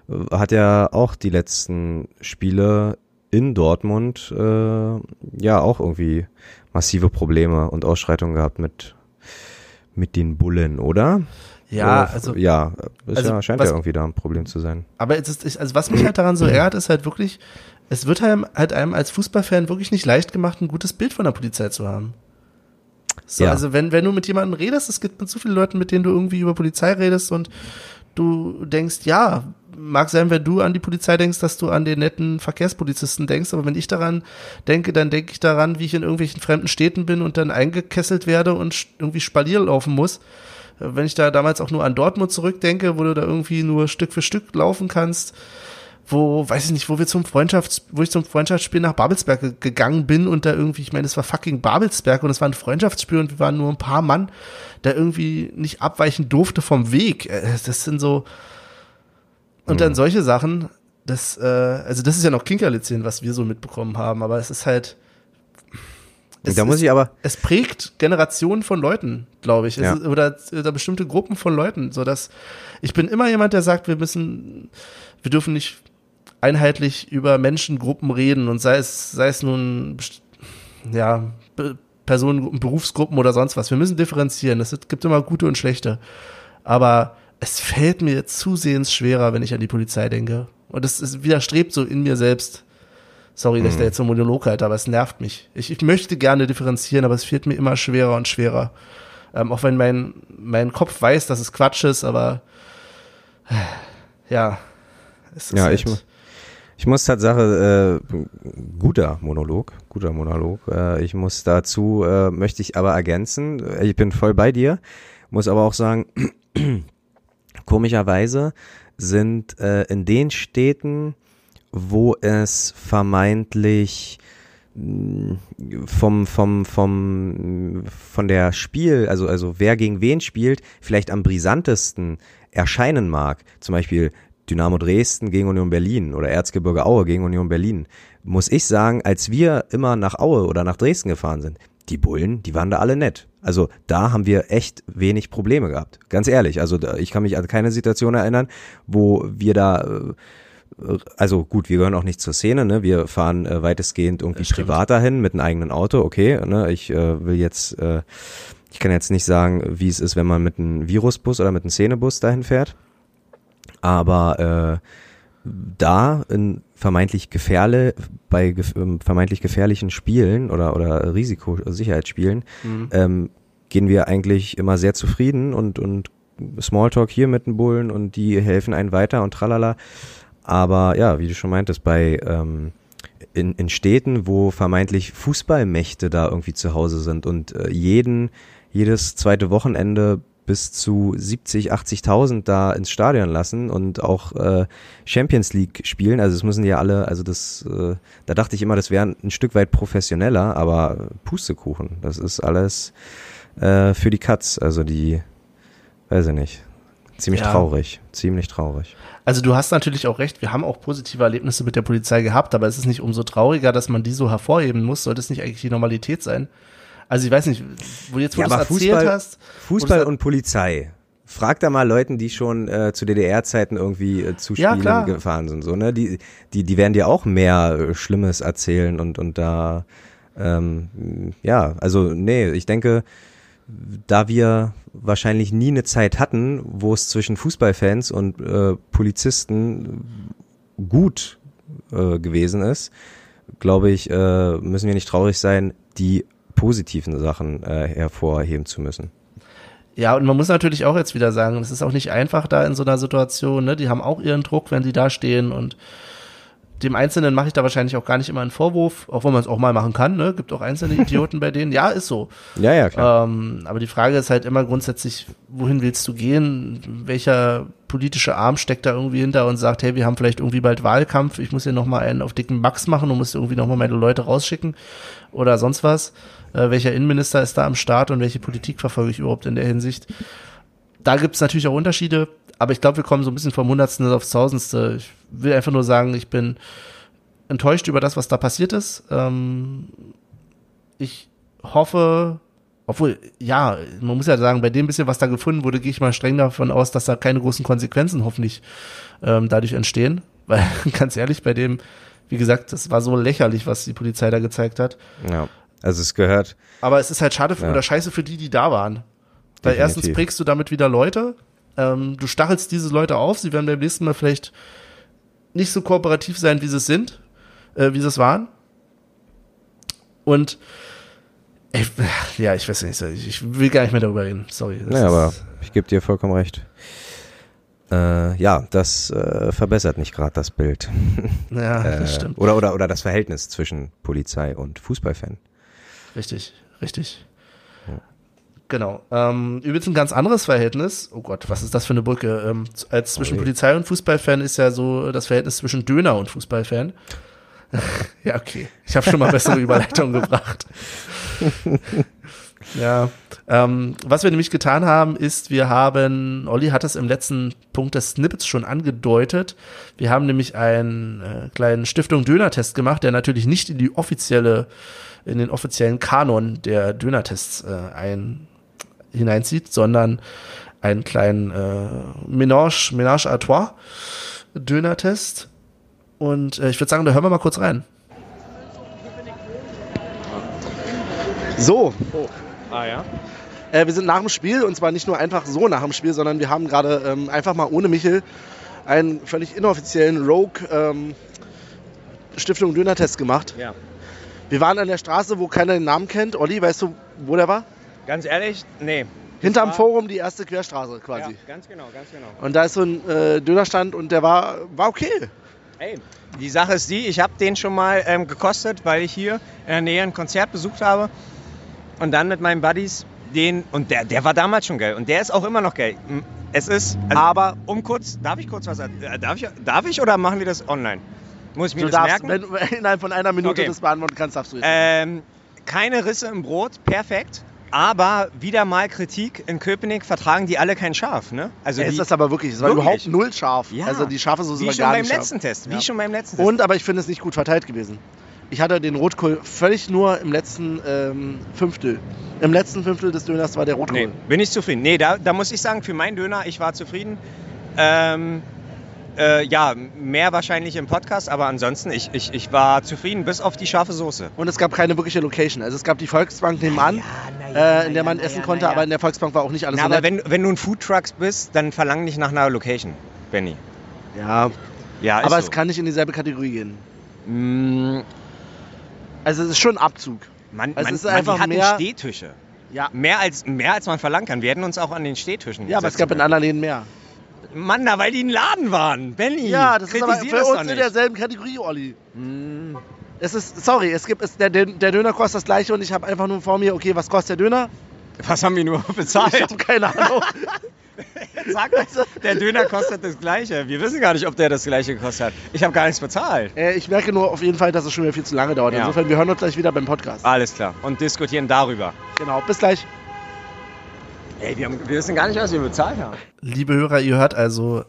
äh, hat ja auch die letzten Spiele in Dortmund äh, ja auch irgendwie massive Probleme und Ausschreitungen gehabt mit mit den Bullen, oder? Ja, Oder- also ja, also ja, scheint was- ja irgendwie da ein Problem zu sein. Aber es ist, also was mich halt daran so ärgert, ist halt wirklich, es wird einem, halt einem als Fußballfan wirklich nicht leicht gemacht, ein gutes Bild von der Polizei zu haben. So, Ja. also wenn, wenn du mit jemandem redest, es gibt mit so vielen Leuten, mit denen du irgendwie über Polizei redest und du denkst, ja, mag sein, wenn du an die Polizei denkst, dass du an den netten Verkehrspolizisten denkst, aber wenn ich daran denke, dann denke ich daran, wie ich in irgendwelchen fremden Städten bin und dann eingekesselt werde und irgendwie Spalier laufen muss. Äh, Wenn ich da damals auch nur an Dortmund zurückdenke, wo du da irgendwie nur Stück für Stück laufen kannst, wo, weiß ich nicht, wo wir zum Freundschafts, wo ich zum Freundschaftsspiel nach Babelsberg ge- gegangen bin und da irgendwie, ich meine, es war fucking Babelsberg und es war ein Freundschaftsspiel und wir waren nur ein paar Mann, der irgendwie nicht abweichen durfte vom Weg. Äh, Das sind so, und dann solche Sachen, das, äh, also das ist ja noch Kinkerlitzchen, was wir so mitbekommen haben, aber es ist halt, es da muss ich aber, es prägt Generationen von Leuten, glaube ich, es Ja. ist, oder, oder bestimmte Gruppen von Leuten, so dass ich bin immer jemand, der sagt, wir müssen, wir dürfen nicht einheitlich über Menschengruppen reden und sei es, sei es nun, ja, Personengruppen, Berufsgruppen oder sonst was. Wir müssen differenzieren. Es gibt immer gute und schlechte. Aber es fällt mir zusehends schwerer, wenn ich an die Polizei denke. Und es, es widerstrebt so in mir selbst. Sorry, dass ich da jetzt so einen Monolog halte, aber es nervt mich. Ich, ich möchte gerne differenzieren, aber es fällt mir immer schwerer und schwerer. Ähm, auch wenn mein, mein Kopf weiß, dass es Quatsch ist, aber äh, ja. Es ist Ja, halt, ich Ich muss Tatsache, äh, guter Monolog, guter Monolog. Äh, ich muss dazu, äh, möchte ich aber ergänzen, ich bin voll bei dir, muss aber auch sagen, komischerweise sind äh, in den Städten, wo es vermeintlich mh, vom vom vom von der Spiel also also wer gegen wen spielt vielleicht am brisantesten erscheinen mag. Zum Beispiel Dynamo Dresden gegen Union Berlin oder Erzgebirge Aue gegen Union Berlin. Muss ich sagen als wir immer nach Aue oder nach Dresden gefahren sind die Bullen die waren da alle nett also da haben wir echt wenig Probleme gehabt ganz ehrlich also ich kann mich an keine Situation erinnern wo wir da äh, also gut, wir gehören auch nicht zur Szene, ne? Wir fahren äh, weitestgehend irgendwie stimmt. privat dahin mit einem eigenen Auto, okay, ne? Ich äh, will jetzt, äh, Ich kann jetzt nicht sagen, wie es ist, wenn man mit einem Virusbus oder mit einem Szenebus dahin fährt. Aber äh, da in vermeintlich gefährle, bei gef ähm, vermeintlich gefährlichen Spielen oder, oder Risikosicherheitsspielen Mhm. ähm, gehen wir eigentlich immer sehr zufrieden und, und Smalltalk hier mit den Bullen und die helfen einen weiter und tralala. Aber ja, wie du schon meintest, bei ähm, in, in Städten, wo vermeintlich Fußballmächte da irgendwie zu Hause sind und äh, jeden, jedes zweite Wochenende bis zu 70, 80.000 da ins Stadion lassen und auch äh, Champions League spielen. Also es müssen ja alle, also das, äh, da dachte ich immer, das wäre ein Stück weit professioneller, aber Pustekuchen, das ist alles äh, für die Katz. Also die, weiß ich nicht, ziemlich Ja. traurig, ziemlich traurig. Also du hast natürlich auch recht, wir haben auch positive Erlebnisse mit der Polizei gehabt, aber es ist nicht umso trauriger, dass man die so hervorheben muss. Sollte es nicht eigentlich die Normalität sein? Also ich weiß nicht, wo jetzt wo Ja, du es erzählt Fußball- hast. Fußball und Polizei. Frag da mal Leuten, die schon äh, zu DDR-Zeiten irgendwie äh, zu Ja, Spielen klar. gefahren sind, so ne? Die, die, die werden dir auch mehr äh, Schlimmes erzählen und und da, ähm, ja, also nee, ich denke, da wir wahrscheinlich nie eine Zeit hatten, wo es zwischen Fußballfans und äh, Polizisten gut äh, gewesen ist, glaube ich, äh, müssen wir nicht traurig sein, die positiven Sachen äh, hervorheben zu müssen. Ja, und man muss natürlich auch jetzt wieder sagen, es ist auch nicht einfach da in so einer Situation, ne? Die haben auch ihren Druck, wenn die da stehen und dem Einzelnen mache ich da wahrscheinlich auch gar nicht immer einen Vorwurf, auch wenn man es auch mal machen kann, ne? Gibt auch einzelne Idioten bei denen. Ja, ist so. Ja, ja, klar. Ähm, aber die Frage ist halt immer grundsätzlich, wohin willst du gehen? Welcher politische Arm steckt da irgendwie hinter und sagt, hey, wir haben vielleicht irgendwie bald Wahlkampf, ich muss hier nochmal einen auf dicken Max machen und muss irgendwie nochmal meine Leute rausschicken oder sonst was. Äh, welcher Innenminister ist da am Start und welche Politik verfolge ich überhaupt in der Hinsicht? Da gibt es natürlich auch Unterschiede, aber ich glaube, wir kommen so ein bisschen vom Hundertsten aufs Tausendste. Ich will einfach nur sagen, ich bin enttäuscht über das, was da passiert ist. Ähm, ich hoffe, obwohl, ja, man muss ja sagen, bei dem bisschen, was da gefunden wurde, gehe ich mal streng davon aus, dass da keine großen Konsequenzen hoffentlich ähm, dadurch entstehen. Weil, ganz ehrlich, bei dem, wie gesagt, das war so lächerlich, was die Polizei da gezeigt hat. Ja. Also es gehört, Aber es ist halt schade für, Ja. oder scheiße für die, die da waren. Weil erstens prägst du damit wieder Leute, ähm, du stachelst diese Leute auf, sie werden beim nächsten Mal vielleicht nicht so kooperativ sein, wie sie es sind, äh, wie sie es waren. Und ich, ja, ich weiß nicht, ich, will gar nicht mehr darüber reden. Sorry. Naja, aber ich gebe dir vollkommen recht. Äh, ja, das äh, verbessert nicht gerade das Bild. ja, Äh, das stimmt. Oder, oder, oder das Verhältnis zwischen Polizei und Fußballfan. Richtig, richtig. Genau. Ähm, übrigens ein ganz anderes Verhältnis. Oh Gott, was ist das für eine Brücke? Ähm, als zwischen Ui. Polizei und Fußballfan ist ja so das Verhältnis zwischen Döner und Fußballfan. ja, okay. Ich habe schon mal bessere Überleitungen gebracht. ja. Ähm, was wir nämlich getan haben, ist, wir haben, Olli hat es im letzten Punkt des Snippets schon angedeutet, wir haben nämlich einen äh, kleinen Stiftung Döner-Test gemacht, der natürlich nicht in die offizielle, in den offiziellen Kanon der Döner-Tests äh, ein, hineinzieht, sondern einen kleinen äh, Ménage, Ménage à trois Döner-Test. Und äh, ich würde sagen, da hören wir mal kurz rein. So, Ah ja. äh, wir sind nach dem Spiel und zwar nicht nur einfach so nach dem Spiel, sondern wir haben gerade ähm, einfach mal ohne Michel einen völlig inoffiziellen Rogue ähm, Stiftung Döner-Test gemacht. Ja. Wir waren an der Straße, wo keiner den Namen kennt. Olli, weißt du, wo der war? Ganz ehrlich, nee. Hinterm Forum, die erste Querstraße quasi. Ja, ganz genau, ganz genau. Und da ist so ein äh, Dönerstand und der war, war okay. Ey, die Sache ist die, ich habe den schon mal ähm, gekostet, weil ich hier in der Nähe ein Konzert besucht habe und dann mit meinen Buddies den und der, der war damals schon geil und der ist auch immer noch geil. Es ist, also, Aber um kurz, darf ich kurz was, äh, darf ich, darf ich oder machen wir das online? Muss ich mir du das darfst, merken? wenn du innerhalb von einer Minute Okay. das beantworten kannst, darfst du jetzt. Ähm, keine Risse im Brot, perfekt. Aber wieder mal Kritik. In Köpenick vertragen die alle kein Schaf. Ne? Also Ja, ist das aber wirklich, es war Wirklich? überhaupt null scharf. Ja. Also die wie war schon gar beim nicht scharf. letzten Test. Wie Ja. schon beim letzten Test. Und aber ich finde es nicht gut verteilt gewesen. Ich hatte den Rotkohl völlig nur im letzten ähm, Fünftel. Im letzten Fünftel des Döners war der Rotkohl. Nee, bin ich zufrieden. Nee, da, da muss ich sagen, für meinen Döner, ich war zufrieden. Ähm, Äh, ja, mehr wahrscheinlich im Podcast, aber ansonsten, ich, ich, ich war zufrieden, bis auf die scharfe Soße. Und es gab keine wirkliche Location. Also es gab die Volksbank nebenan, äh, in der man essen konnte, aber in der Volksbank war auch nicht alles Na, so aber wenn, wenn du ein Foodtrucks bist, dann verlang nicht nach einer Location, Benny. Ja, Ja, aber so. es kann nicht in dieselbe Kategorie gehen. Mm, Also es ist schon ein Abzug. man, Es man, ist man, einfach hatten mehr- Stehtische. Ja, Mehr als, mehr als man verlangen kann. Wir hätten uns auch an den Stehtischen ja aber es gab in anderen Läden mehr. Mann, na, weil die ein Laden waren. Benny, Ja, das ist aber für das uns in derselben Kategorie, Olli. Mm, Es ist, sorry, es gibt, es, der, der Döner kostet das gleiche und ich habe einfach nur vor mir, okay, was kostet der Döner? Was haben wir nur bezahlt? Ich habe keine Ahnung. Sag mal, der Döner kostet das Gleiche. Wir wissen gar nicht, ob der das Gleiche gekostet hat. Ich habe gar nichts bezahlt. äh, ich merke nur auf jeden Fall, dass es schon wieder viel zu lange dauert. Ja. Insofern, wir hören uns gleich wieder beim Podcast. Alles klar. Und diskutieren darüber. Genau, bis gleich. Ey, wir, haben, wir wissen gar nicht, was wir bezahlt haben. Liebe Hörer, ihr hört also,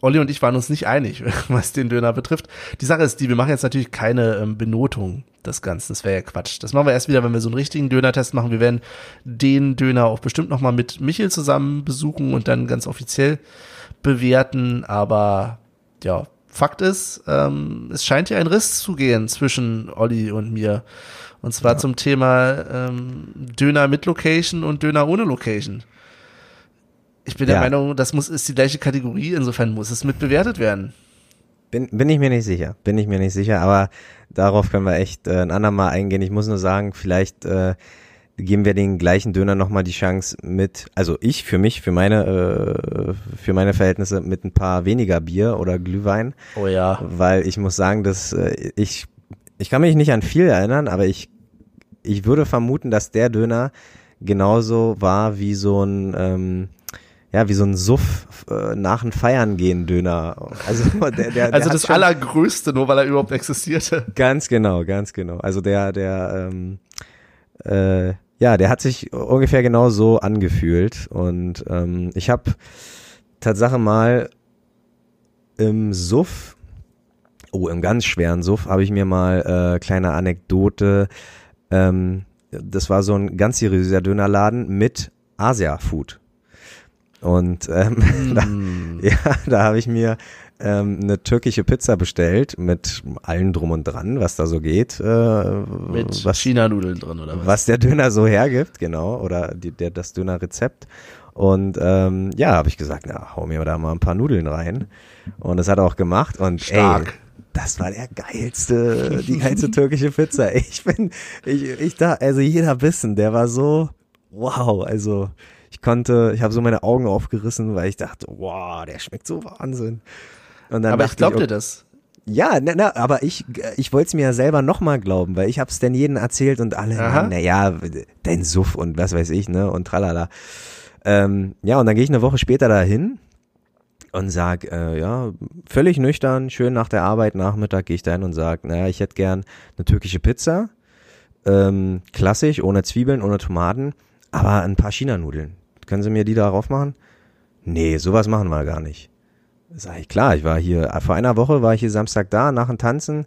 Olli und ich waren uns nicht einig, was den Döner betrifft. Die Sache ist die, wir machen jetzt natürlich keine ähm, Benotung des Ganzen. Das wäre ja Quatsch. Das machen wir erst wieder, wenn wir so einen richtigen Döner-Test machen. Wir werden den Döner auch bestimmt nochmal mit Michel zusammen besuchen und dann ganz offiziell bewerten. Aber ja, Fakt ist, ähm, es scheint ja ein Riss zu gehen zwischen Olli und mir. Und zwar zum Thema ähm, Döner mit Location und Döner ohne Location. Ich bin der Ja. Meinung, das muss, ist die gleiche Kategorie, insofern muss es mit bewertet werden. Bin, bin ich mir nicht sicher, bin ich mir nicht sicher, aber darauf können wir echt äh, ein andermal eingehen. Ich muss nur sagen, vielleicht äh, geben wir den gleichen Döner nochmal die Chance mit, also ich für mich, für meine, äh, für meine Verhältnisse mit ein paar weniger Bier oder Glühwein, Oh ja. weil ich muss sagen, dass äh, ich, ich kann mich nicht an viel erinnern, aber ich, ich würde vermuten, dass der Döner genauso war wie so ein, ähm, ja, wie so ein Suff äh, nach ein Feiern gehen Döner. Also der, der, der Also hat das Allergrößte, nur weil er überhaupt existierte. Ganz genau, ganz genau. Also der, der, ähm, äh, ja, der hat sich ungefähr genau so angefühlt. Und ähm, ich habe Tatsache mal im Suff, oh, im ganz schweren Suff, habe ich mir mal äh, kleine Anekdote. Ähm, das war so ein ganz seriöser Dönerladen mit Asia-Food. Und ähm, da, ja, da habe ich mir ähm, eine türkische Pizza bestellt mit allem drum und dran, was da so geht. Äh, Mit was, China-Nudeln drin, oder was? was der Döner so hergibt, genau, oder die, der, das Dönerrezept. Und ähm, ja, habe ich gesagt, na, hau mir da mal ein paar Nudeln rein. Und das hat er auch gemacht. Und Stark. ey, das war der geilste, die geilste türkische Pizza. Ich bin, ich, ich da, also jeder Bissen, der war so, wow, also ich konnte, ich habe so meine Augen aufgerissen, weil ich dachte, wow, der schmeckt so Wahnsinn. Und dann Aber ich glaub okay, dir das. ja, na, na, aber ich, ich wollte es mir ja selber nochmal glauben, weil ich hab's denn jedem erzählt und alle, naja, dein Suff und was weiß ich, ne, und tralala. Ähm, ja, und dann gehe ich eine Woche später dahin und sag, äh, ja, völlig nüchtern, schön nach der Arbeit, Nachmittag gehe ich dahin und sag, naja, ich hätte gern eine türkische Pizza, ähm, klassisch, ohne Zwiebeln, ohne Tomaten, aber ein paar China-Nudeln. Können Sie mir die da drauf machen? Nee, sowas machen wir gar nicht. Sag ich, klar, ich war hier, vor einer Woche war ich hier Samstag da, nach dem Tanzen,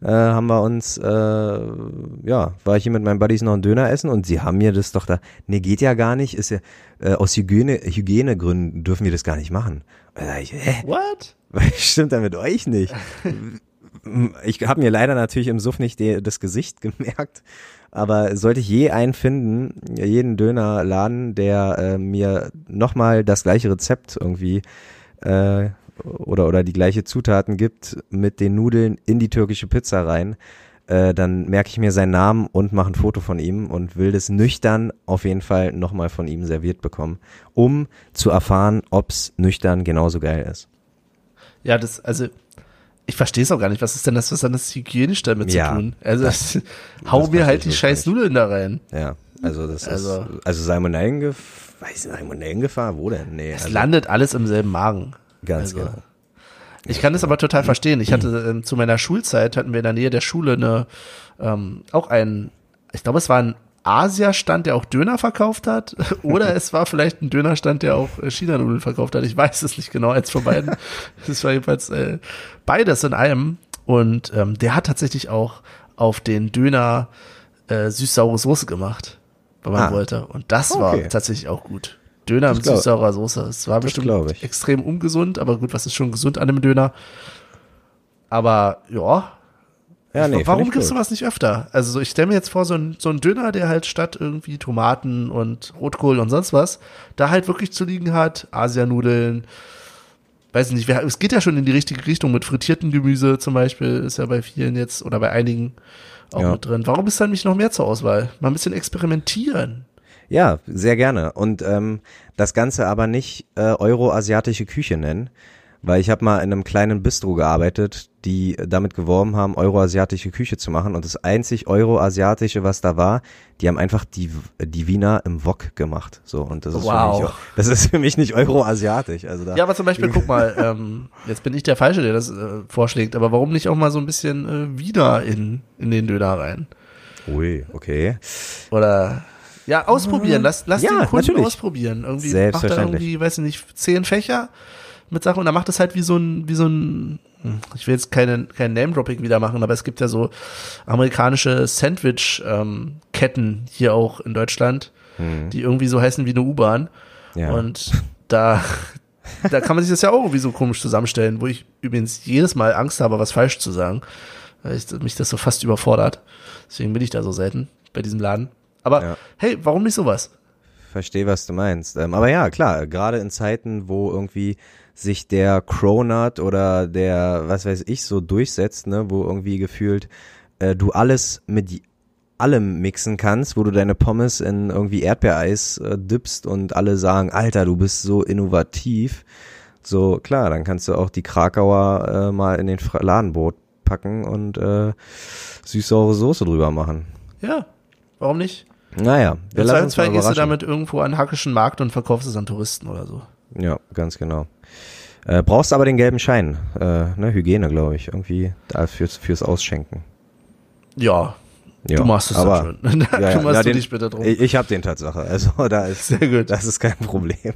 äh, haben wir uns, äh, ja, war ich hier mit meinen Buddies noch einen Döner essen und sie haben mir das doch da, nee, geht ja gar nicht, ist ja, äh, aus Hygiene, Hygienegründen dürfen wir das gar nicht machen. Und da ich, hä? What? Was stimmt da mit euch nicht? Ich habe mir leider natürlich im Suff nicht die, das Gesicht gemerkt, aber sollte ich je einen finden, jeden Dönerladen, der äh, mir nochmal das gleiche Rezept irgendwie äh, oder, oder die gleiche Zutaten gibt mit den Nudeln in die türkische Pizza rein, äh, dann merke ich mir seinen Namen und mache ein Foto von ihm und will das nüchtern auf jeden Fall nochmal von ihm serviert bekommen, um zu erfahren, ob's nüchtern genauso geil ist. Ja, das, also, ich verstehe es auch gar nicht. Was ist denn das, was hat das hygienisch damit Ja, zu tun? Also, das, hau das mir halt die scheiß. Nudeln da rein. Ja, also das Also- ist, also Salmonellengefahr, weiß nicht, Salmonellengefahr, wo denn? Nee, Es also, landet alles im selben Magen. Ganz also- genau. Ich kann das aber total verstehen. Ich hatte ähm, zu meiner Schulzeit hatten wir in der Nähe der Schule eine ähm, auch ein, ich glaube, es war ein Asia-Stand, der auch Döner verkauft hat, oder es war vielleicht ein Dönerstand, der auch äh, China-Nudeln verkauft hat. Ich weiß es nicht genau, eins von beiden. Das war jedenfalls äh, beides in einem. Und ähm, der hat tatsächlich auch auf den Döner äh, süß-saure Soße gemacht, wenn man Ah. wollte. Und das war Okay. tatsächlich auch gut. Döner Das mit süß-saurer Soße. Es war bestimmt ich. extrem ungesund, aber gut, was ist schon gesund an einem Döner? Aber ja, Ja, nee, warum gibt's gut. sowas nicht öfter? Also so, ich stelle mir jetzt vor, so ein, so ein Döner, der halt statt irgendwie Tomaten und Rotkohl und sonst was, da halt wirklich zu liegen hat, Asianudeln, weiß ich nicht, es geht ja schon in die richtige Richtung mit frittierten Gemüse zum Beispiel, ist ja bei vielen jetzt oder bei einigen auch Ja. mit drin. Warum ist dann nicht noch mehr zur Auswahl? Mal ein bisschen experimentieren. Ja, sehr gerne. Und ähm, das Ganze aber nicht äh, euroasiatische Küche nennen, weil ich habe mal in einem kleinen Bistro gearbeitet, die damit geworben haben, euroasiatische Küche zu machen. Und das einzig euroasiatische, was da war, die haben einfach die, die Wiener im Wok gemacht. So und das ist Wow. für mich, auch- das ist für mich nicht euroasiatisch. Also da, Ja, aber zum Beispiel, guck mal, ähm, jetzt bin ich der Falsche, der das äh, vorschlägt, aber warum nicht auch mal so ein bisschen äh, Wiener in, in den Döner rein? Ui, okay. Oder ja, ausprobieren. Lass, lass Ja, den Kunden natürlich. ausprobieren. Irgendwie macht er Selbstverständlich. irgendwie, weiß ich nicht, zehn Fächer mit Sachen und dann macht es halt wie so ein, wie so ein, ich will jetzt keine, kein Name-Dropping wieder machen, aber es gibt ja so amerikanische Sandwich-Ketten hier auch in Deutschland, die irgendwie so heißen wie eine U-Bahn. Ja. Und da, da kann man sich das ja auch irgendwie so komisch zusammenstellen, wo ich übrigens jedes Mal Angst habe, was falsch zu sagen, weil ich, mich das so fast überfordert. Deswegen bin ich da so selten bei diesem Laden. Aber Ja. hey, warum nicht sowas? Verstehe, was du meinst. Ähm, aber ja, klar, gerade in Zeiten, wo irgendwie sich der Cronut oder der, was weiß ich, so durchsetzt, ne, wo irgendwie gefühlt äh, du alles mit allem mixen kannst, wo du deine Pommes in irgendwie Erdbeereis äh, dippst und alle sagen, Alter, du bist so innovativ. So, klar, dann kannst du auch die Krakauer äh, mal in den Ladenbrot packen und äh, süß-saure Soße drüber machen. Ja, warum nicht? Naja, wir Im Zweifelsfall gehst du damit irgendwo an Hackischen Markt und verkaufst es an Touristen oder so. Ja, ganz genau. Äh, brauchst aber den gelben Schein, äh, ne, Hygiene, glaube ich, irgendwie da fürs, fürs Ausschenken. Ja, Ja, du machst es aber, schon. Da ja, ja, kümmerst na, du den- dich bitte drum. Ich, ich habe den Tatsache, also da ist, Sehr gut. das ist kein Problem.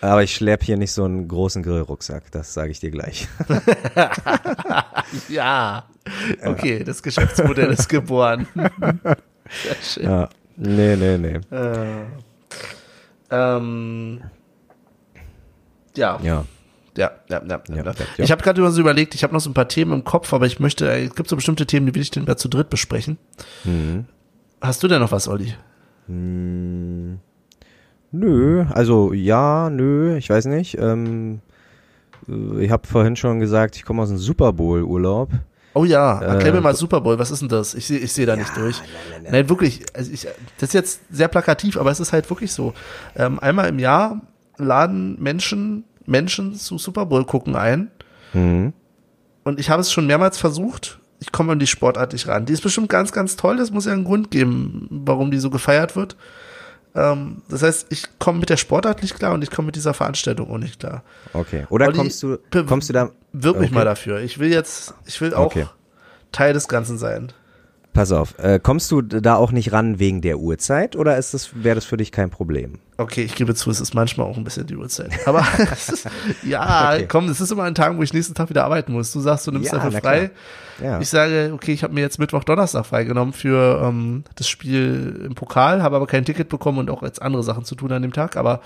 Aber ich schlepp hier nicht so einen großen Grillrucksack, das sage ich dir gleich. Ja. Okay, das Geschäftsmodell ist geboren. Sehr schön. Ja. Nee, nee, nee. Äh, ähm, ja. Ja. Ja, ja, ja. ja, Ja. Ich habe gerade immer so überlegt, ich habe noch so ein paar Themen im Kopf, aber ich möchte, äh, es gibt so bestimmte Themen, die will ich denn mal zu dritt besprechen. Mhm. Hast du denn noch was, Olli? Nö, also ja, nö, ich weiß nicht. Ähm, äh, ich habe vorhin schon gesagt, ich komme aus einem Super Bowl Urlaub. Oh ja, erklär Äh, mir mal Super Bowl, was ist denn das? Ich sehe ich seh da nicht durch. Nein, wirklich, also ich, das ist jetzt sehr plakativ, aber es ist halt wirklich so. Ähm, einmal im Jahr laden Menschen Menschen zu Super Bowl gucken ein Mhm. und ich habe es schon mehrmals versucht. Ich komme an die Sportart nicht ran. Die ist bestimmt ganz, ganz toll. Das muss ja einen Grund geben, warum die so gefeiert wird. Ähm, das heißt, ich komme mit der Sportart nicht klar und ich komme mit dieser Veranstaltung auch nicht klar. Okay. Oder Olli, kommst du, kommst du da, Wirb mich Okay. mal dafür. Ich will jetzt, ich will auch Okay. Teil des Ganzen sein. Pass auf, äh, kommst du da auch nicht ran wegen der Uhrzeit oder ist das, wäre das für dich kein Problem? Okay, ich gebe zu, es ist manchmal auch ein bisschen die Uhrzeit. Aber ist, ja, Okay. komm, es ist immer an Tagen, wo ich nächsten Tag wieder arbeiten muss. Du sagst, du nimmst Ja, dafür frei. Ja. Ich sage, okay, ich habe mir jetzt Mittwoch, Donnerstag freigenommen für ähm, das Spiel im Pokal, habe aber kein Ticket bekommen und auch jetzt andere Sachen zu tun an dem Tag. Aber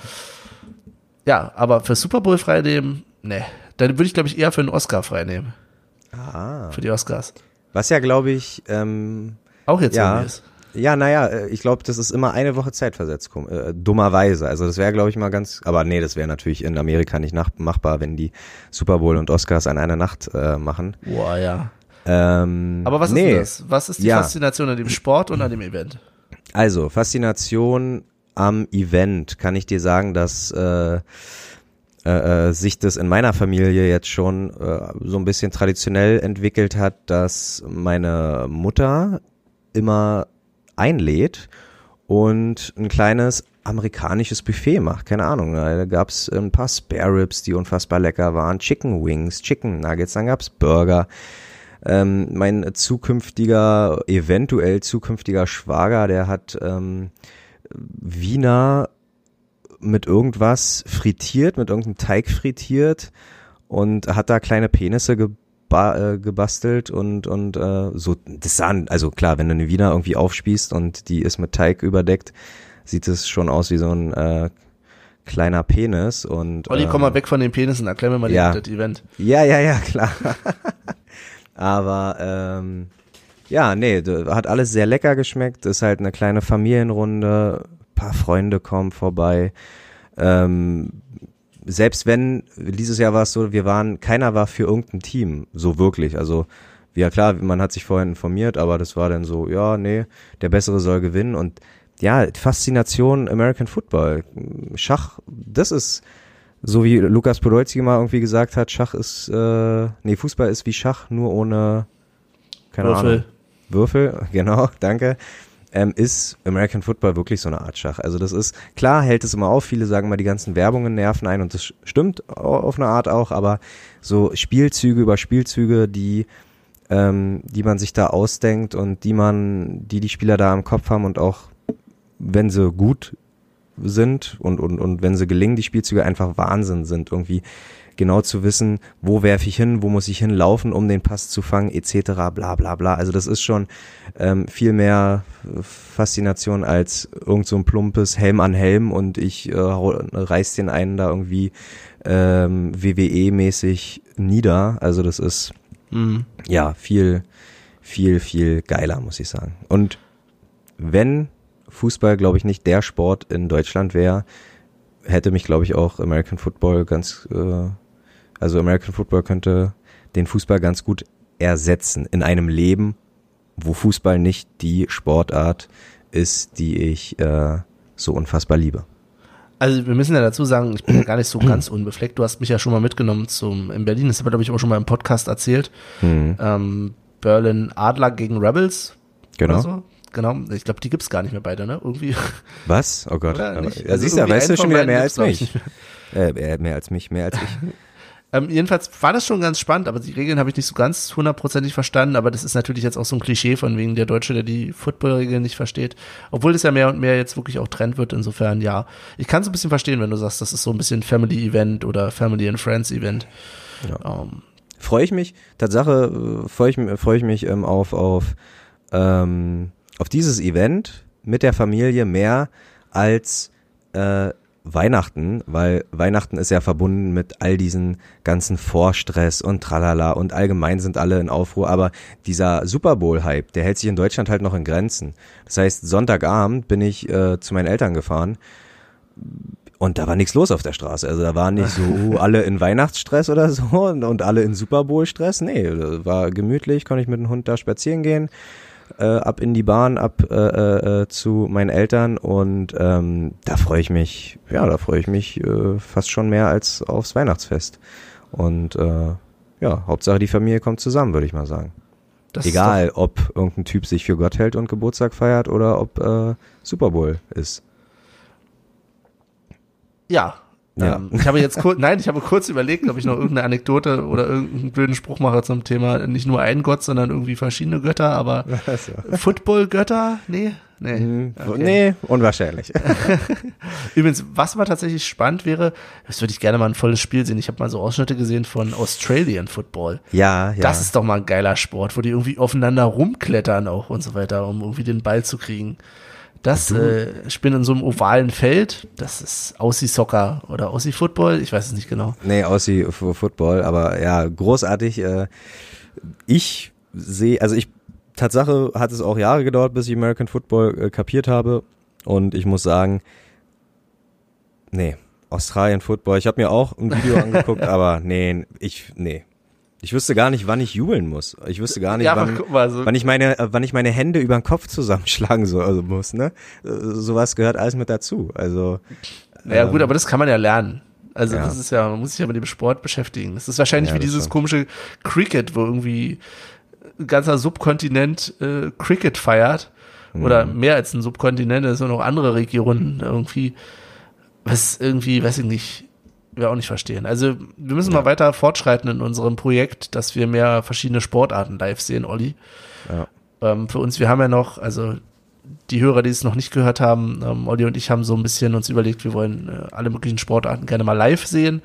ja, aber für Super Bowl freinehmen, ne. Dann würde ich, glaube ich, eher für einen Oscar freinehmen. ah. Für die Oscars. Was ja, glaube ich, ähm, Auch jetzt Ja. ist. ja, naja, äh, ich glaube, das ist immer eine Woche zeitversetzt, äh, dummerweise. Also das wäre, glaube ich, mal ganz, aber nee, das wäre natürlich in Amerika nicht nach, machbar, wenn die Super Bowl und Oscars an einer Nacht äh, machen. Boah, ja. Ähm, Aber was ist nee. denn das? Was ist die Ja. Faszination an dem Sport und an dem Event? Also, Faszination am Event kann ich dir sagen, dass äh, äh, äh, sich das in meiner Familie jetzt schon äh, so ein bisschen traditionell entwickelt hat, dass meine Mutter immer einlädt und ein kleines amerikanisches Buffet macht. Keine Ahnung, da gab's ein paar Spare Ribs, die unfassbar lecker waren, Chicken Wings, Chicken Nuggets, dann gab's Burger. Ähm, mein zukünftiger, eventuell zukünftiger Schwager, der hat ähm, Wiener mit irgendwas frittiert, mit irgendeinem Teig frittiert und hat da kleine Penisse geba äh, gebastelt und und äh, so das sahen also klar, wenn du eine Wiener irgendwie aufspießt und die ist mit Teig überdeckt, sieht es schon aus wie so ein äh, kleiner Penis und. Olli, ähm, komm mal weg von den Penissen, erklär mir mal ja. das Event. Ja, ja, ja, klar. Aber ähm, ja, nee, hat alles sehr lecker geschmeckt. Ist halt eine kleine Familienrunde, paar Freunde kommen vorbei. Ähm, selbst wenn, dieses Jahr war es so, wir waren, keiner war für irgendein Team, so wirklich. Also, ja klar, man hat sich vorhin informiert, aber das war dann so, ja, nee, der Bessere soll gewinnen. Und ja, Faszination American Football. Schach, das ist, so wie Lukas Podolski mal irgendwie gesagt hat, Schach ist, äh, nee, Fußball ist wie Schach, nur ohne, keine Würfel. Ahnung. Würfel, genau, danke. Ähm, ist American Football wirklich so eine Art Schach. Also das ist, klar hält es immer auf, viele sagen mal, die ganzen Werbungen nerven ein und das stimmt au- auf eine Art auch, aber so Spielzüge über Spielzüge, die, ähm, die man sich da ausdenkt und die man, die die Spieler da im Kopf haben und auch, wenn sie gut sind und, und, und wenn sie gelingen, die Spielzüge einfach Wahnsinn sind, irgendwie genau zu wissen, wo werfe ich hin, wo muss ich hinlaufen, um den Pass zu fangen, etc., bla bla bla. Also das ist schon ähm, viel mehr Faszination als irgend so ein plumpes Helm an Helm und ich äh, reiß den einen da irgendwie ähm, WWE-mäßig nieder. Also das ist Mhm. ja viel, viel, viel geiler, muss ich sagen. Und wenn Fußball, glaube ich, nicht der Sport in Deutschland wäre, hätte mich, glaube ich, auch American Football ganz, äh, also American Football könnte den Fußball ganz gut ersetzen in einem Leben, wo Fußball nicht die Sportart ist, die ich äh, so unfassbar liebe. Also wir müssen ja dazu sagen, ich bin ja gar nicht so ganz unbefleckt. Du hast mich ja schon mal mitgenommen zum in Berlin, das habe ich glaube ich auch schon mal im Podcast erzählt. Mhm. Ähm, Berlin Adler gegen Rebels. Genau. So. Genau. Ich glaube, die gibt's gar nicht mehr beide, ne? Irgendwie. Was? Oh Gott. Ja, Also siehst du, weißt du schon wieder mehr als mich. Äh, mehr als mich, mehr als ich. Ähm, jedenfalls war das schon ganz spannend, aber die Regeln habe ich nicht so ganz hundertprozentig verstanden. Aber das ist natürlich jetzt auch so ein Klischee von wegen der Deutsche, der die Football-Regeln nicht versteht. Obwohl das ja mehr und mehr jetzt wirklich auch Trend wird. Insofern ja, ich kann es ein bisschen verstehen, wenn du sagst, das ist so ein bisschen Family-Event oder Family and Friends-Event. Ähm, freue ich mich, Tatsache äh, freue ich, freue ich mich ähm, auf, auf, ähm, auf dieses Event mit der Familie mehr als äh, Weihnachten, weil Weihnachten ist ja verbunden mit all diesen ganzen Vorstress und tralala und allgemein sind alle in Aufruhr, aber dieser Super Bowl-Hype, der hält sich in Deutschland halt noch in Grenzen. Das heißt, Sonntagabend bin ich äh, zu meinen Eltern gefahren und da war nichts los auf der Straße. Also da waren nicht so uh, alle in Weihnachtsstress oder so und, und alle in Super Bowl Stress. Nee, war gemütlich, konnte ich mit dem Hund da spazieren gehen, äh, ab in die Bahn, ab äh, äh, äh, zu meinen Eltern und ähm, da freue ich mich, ja, da freue ich mich äh, fast schon mehr als aufs Weihnachtsfest. Und äh, ja, Hauptsache die Familie kommt zusammen, würde ich mal sagen. das Egal, ob irgendein Typ sich für Gott hält und Geburtstag feiert oder ob äh, Super Bowl ist. Ja. Ja. Ähm, ich habe jetzt kurz, nein, ich habe kurz überlegt, ob ich noch irgendeine Anekdote oder irgendeinen blöden Spruch mache zum Thema nicht nur ein Gott, sondern irgendwie verschiedene Götter, aber Football-Götter? Nee, nee. Mhm. Okay. Nee, unwahrscheinlich. Übrigens, was mal tatsächlich spannend wäre, das würde ich gerne mal ein volles Spiel sehen. Ich habe mal so Ausschnitte gesehen von Australian Football. Ja, ja. Das ist doch mal ein geiler Sport, wo die irgendwie aufeinander rumklettern auch und so weiter, um irgendwie den Ball zu kriegen. Das äh, spielen in so einem ovalen Feld. Das ist Aussie-Soccer oder Aussie-Football. Ich weiß es nicht genau. Nee, Aussie Football, aber ja, großartig. Äh, ich sehe, also ich, Tatsache hat es auch Jahre gedauert, bis ich American Football äh, kapiert habe. Und ich muss sagen, nee, Australien Football. Ich habe mir auch ein Video angeguckt, aber nee, ich, nee. Ich wüsste gar nicht, wann ich jubeln muss. Ich wüsste gar nicht, Ja, wann, mal, so- wann ich meine, äh, wann ich meine Hände über den Kopf zusammenschlagen so, also muss, ne? Äh, Sowas gehört alles mit dazu. Also Naja, gut, aber das kann man ja lernen. Also Ja. das ist ja, man muss sich ja mit dem Sport beschäftigen. Das ist wahrscheinlich Ja, wie dieses stimmt. komische Cricket, wo irgendwie ein ganzer Subkontinent äh, Cricket feiert. Oder Mhm. mehr als ein Subkontinent, es sind noch andere Regionen irgendwie, was irgendwie, weiß ich nicht, wir auch nicht verstehen. Also wir müssen mal weiter fortschreiten in unserem Projekt, dass wir mehr verschiedene Sportarten live sehen, Olli. Ja. Ähm, für uns, wir haben ja noch, also die Hörer, die es noch nicht gehört haben, ähm, Olli und ich haben so ein bisschen uns überlegt, wir wollen äh, alle möglichen Sportarten gerne mal live sehen.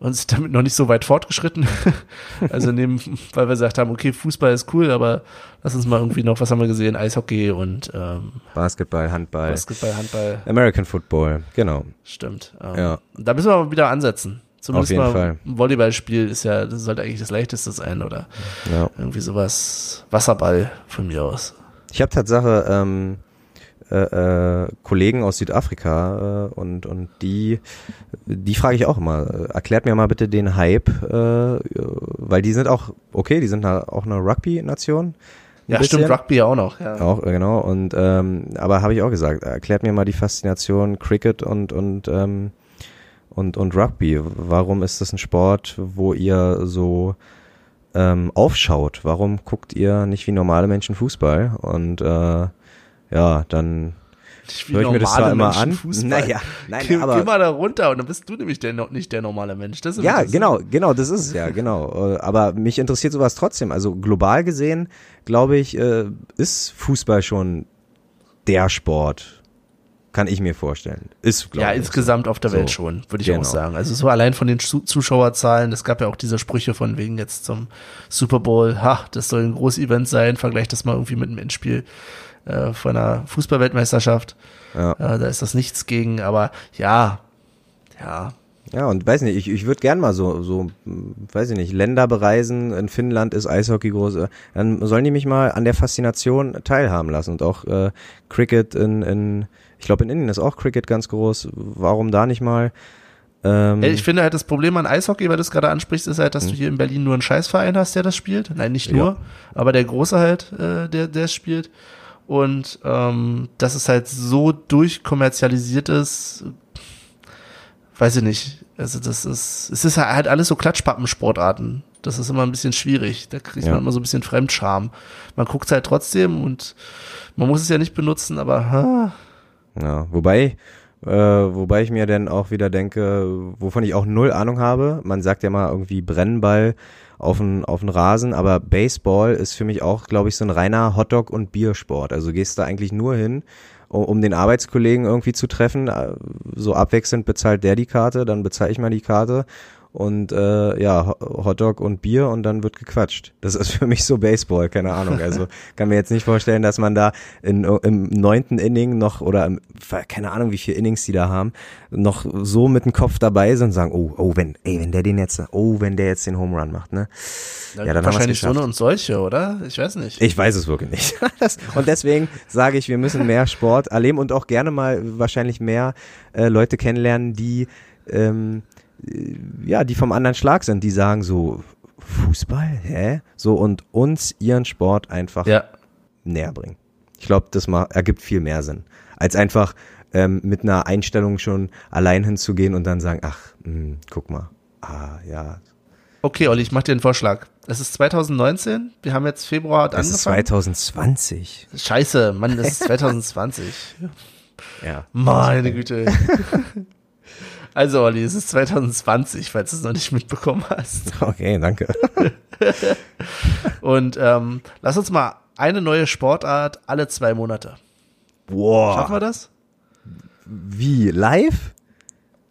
Und sind damit noch nicht so weit fortgeschritten. also neben, weil wir gesagt haben, okay, Fußball ist cool, aber lass uns mal irgendwie noch, was haben wir gesehen? Eishockey und ähm, Basketball, Handball, Basketball, Handball. American Football, genau. Stimmt. Ähm, Ja. Da müssen wir aber wieder ansetzen. Zumindest Auf jeden mal Fall. ein Volleyballspiel ist ja, das sollte eigentlich das leichteste sein oder Ja. irgendwie sowas. Wasserball von mir aus. Ich habe Tatsache ähm, äh, äh, Kollegen aus Südafrika äh, und und die die frage ich auch immer. äh, Erklärt mir mal bitte den Hype, äh, weil die sind auch okay, die sind auch eine Rugby-Nation. Ja, bisschen. stimmt, Rugby auch noch. Ja. Auch, äh, genau. Und ähm, aber habe ich auch gesagt, erklärt mir mal die Faszination Cricket und und ähm, und und Rugby. Warum ist das ein Sport, wo ihr so ähm, aufschaut? Warum guckt ihr nicht wie normale Menschen Fußball? Und äh, ja, dann höre ich mir das zwar immer an. Fußball. Naja, nein, geh, aber geh mal da runter und dann bist du nämlich der, nicht der normale Mensch. Das ist Ja, das- genau, genau, das ist es ja, genau. Äh, Aber mich interessiert sowas trotzdem. Also global gesehen, glaube ich, äh, ist Fußball schon der Sport. Kann ich mir vorstellen. Ist, glaube Ja, ich. insgesamt auf der Welt So, schon, würde ich genau. auch sagen. Also so allein von den Zu Zuschauerzahlen, es gab ja auch diese Sprüche von wegen jetzt zum Super Bowl, ha, das soll ein Großevent sein, vergleich das mal irgendwie mit einem Endspiel äh, von einer Fußballweltmeisterschaft. Ja. Äh, da ist das nichts gegen, aber ja, ja, Ja, und weiß nicht, ich, ich würde gern mal so, so, hm, weiß ich nicht, Länder bereisen. In Finnland ist Eishockey groß. äh, Dann sollen die mich mal an der Faszination teilhaben lassen. Und auch äh, Cricket in, in ich glaube in Indien ist auch Cricket ganz groß. Warum da nicht mal? Ähm, Ich finde halt das Problem an Eishockey, weil du es gerade ansprichst, ist halt, dass du hier in Berlin nur einen Scheißverein hast, der das spielt. Nein, nicht nur, Ja. aber der große halt, äh, der, der es spielt. Und ähm, dass es halt so durchkommerzialisiert ist, weiß ich nicht. Also das ist, es ist halt alles so Klatschpappensportarten. Das ist immer ein bisschen schwierig. Da kriegt Ja. man immer so ein bisschen Fremdscham. Man guckt halt trotzdem und man muss es ja nicht benutzen, aber ha, Ja, wobei, äh, wobei ich mir dann auch wieder denke, wovon ich auch null Ahnung habe. Man sagt ja mal irgendwie Brennball auf den auf den Rasen, aber Baseball ist für mich auch, glaube ich, so ein reiner Hotdog und Biersport. Also gehst da eigentlich nur hin, um, um den Arbeitskollegen irgendwie zu treffen. Äh, So abwechselnd bezahlt der die Karte, dann bezahle ich mal die Karte und äh, ja, Ho- Hotdog und Bier und dann wird gequatscht. Das ist für mich so Baseball, keine Ahnung. Also kann mir jetzt nicht vorstellen, dass man da in, im neunten Inning noch oder im, keine Ahnung, wie viele Innings die da haben, noch so mit dem Kopf dabei sind und sagen, oh, oh, wenn, ey, wenn der den jetzt, oh, wenn der jetzt den Home Run macht, ne? Ja, dann haben wir's wahrscheinlich so geschafft. eine und solche, oder? Ich weiß nicht. Ich weiß es wirklich nicht. Das, und deswegen sage ich, wir müssen mehr Sport erleben und auch gerne mal wahrscheinlich mehr äh, Leute kennenlernen, die ähm, äh, ja, die vom anderen Schlag sind, die sagen so Fußball, hä? So und uns ihren Sport einfach ja. näher bringen. Ich glaube, das ma- ergibt viel mehr Sinn, als einfach ähm, mit einer Einstellung schon allein hinzugehen und dann sagen, ach, mh, guck mal, ah ja, Okay, Olli, ich mach dir einen Vorschlag. Es ist 2019, wir haben jetzt Februar hat das ist angefangen. 2020. Scheiße, Mann, es ist 2020. Ja. Meine Güte. Also, Olli, es ist 2020, falls du es noch nicht mitbekommen hast. Okay, danke. Und ähm, lass uns mal eine neue Sportart alle zwei Monate. Boah. Schaffen wir das? Wie? Live?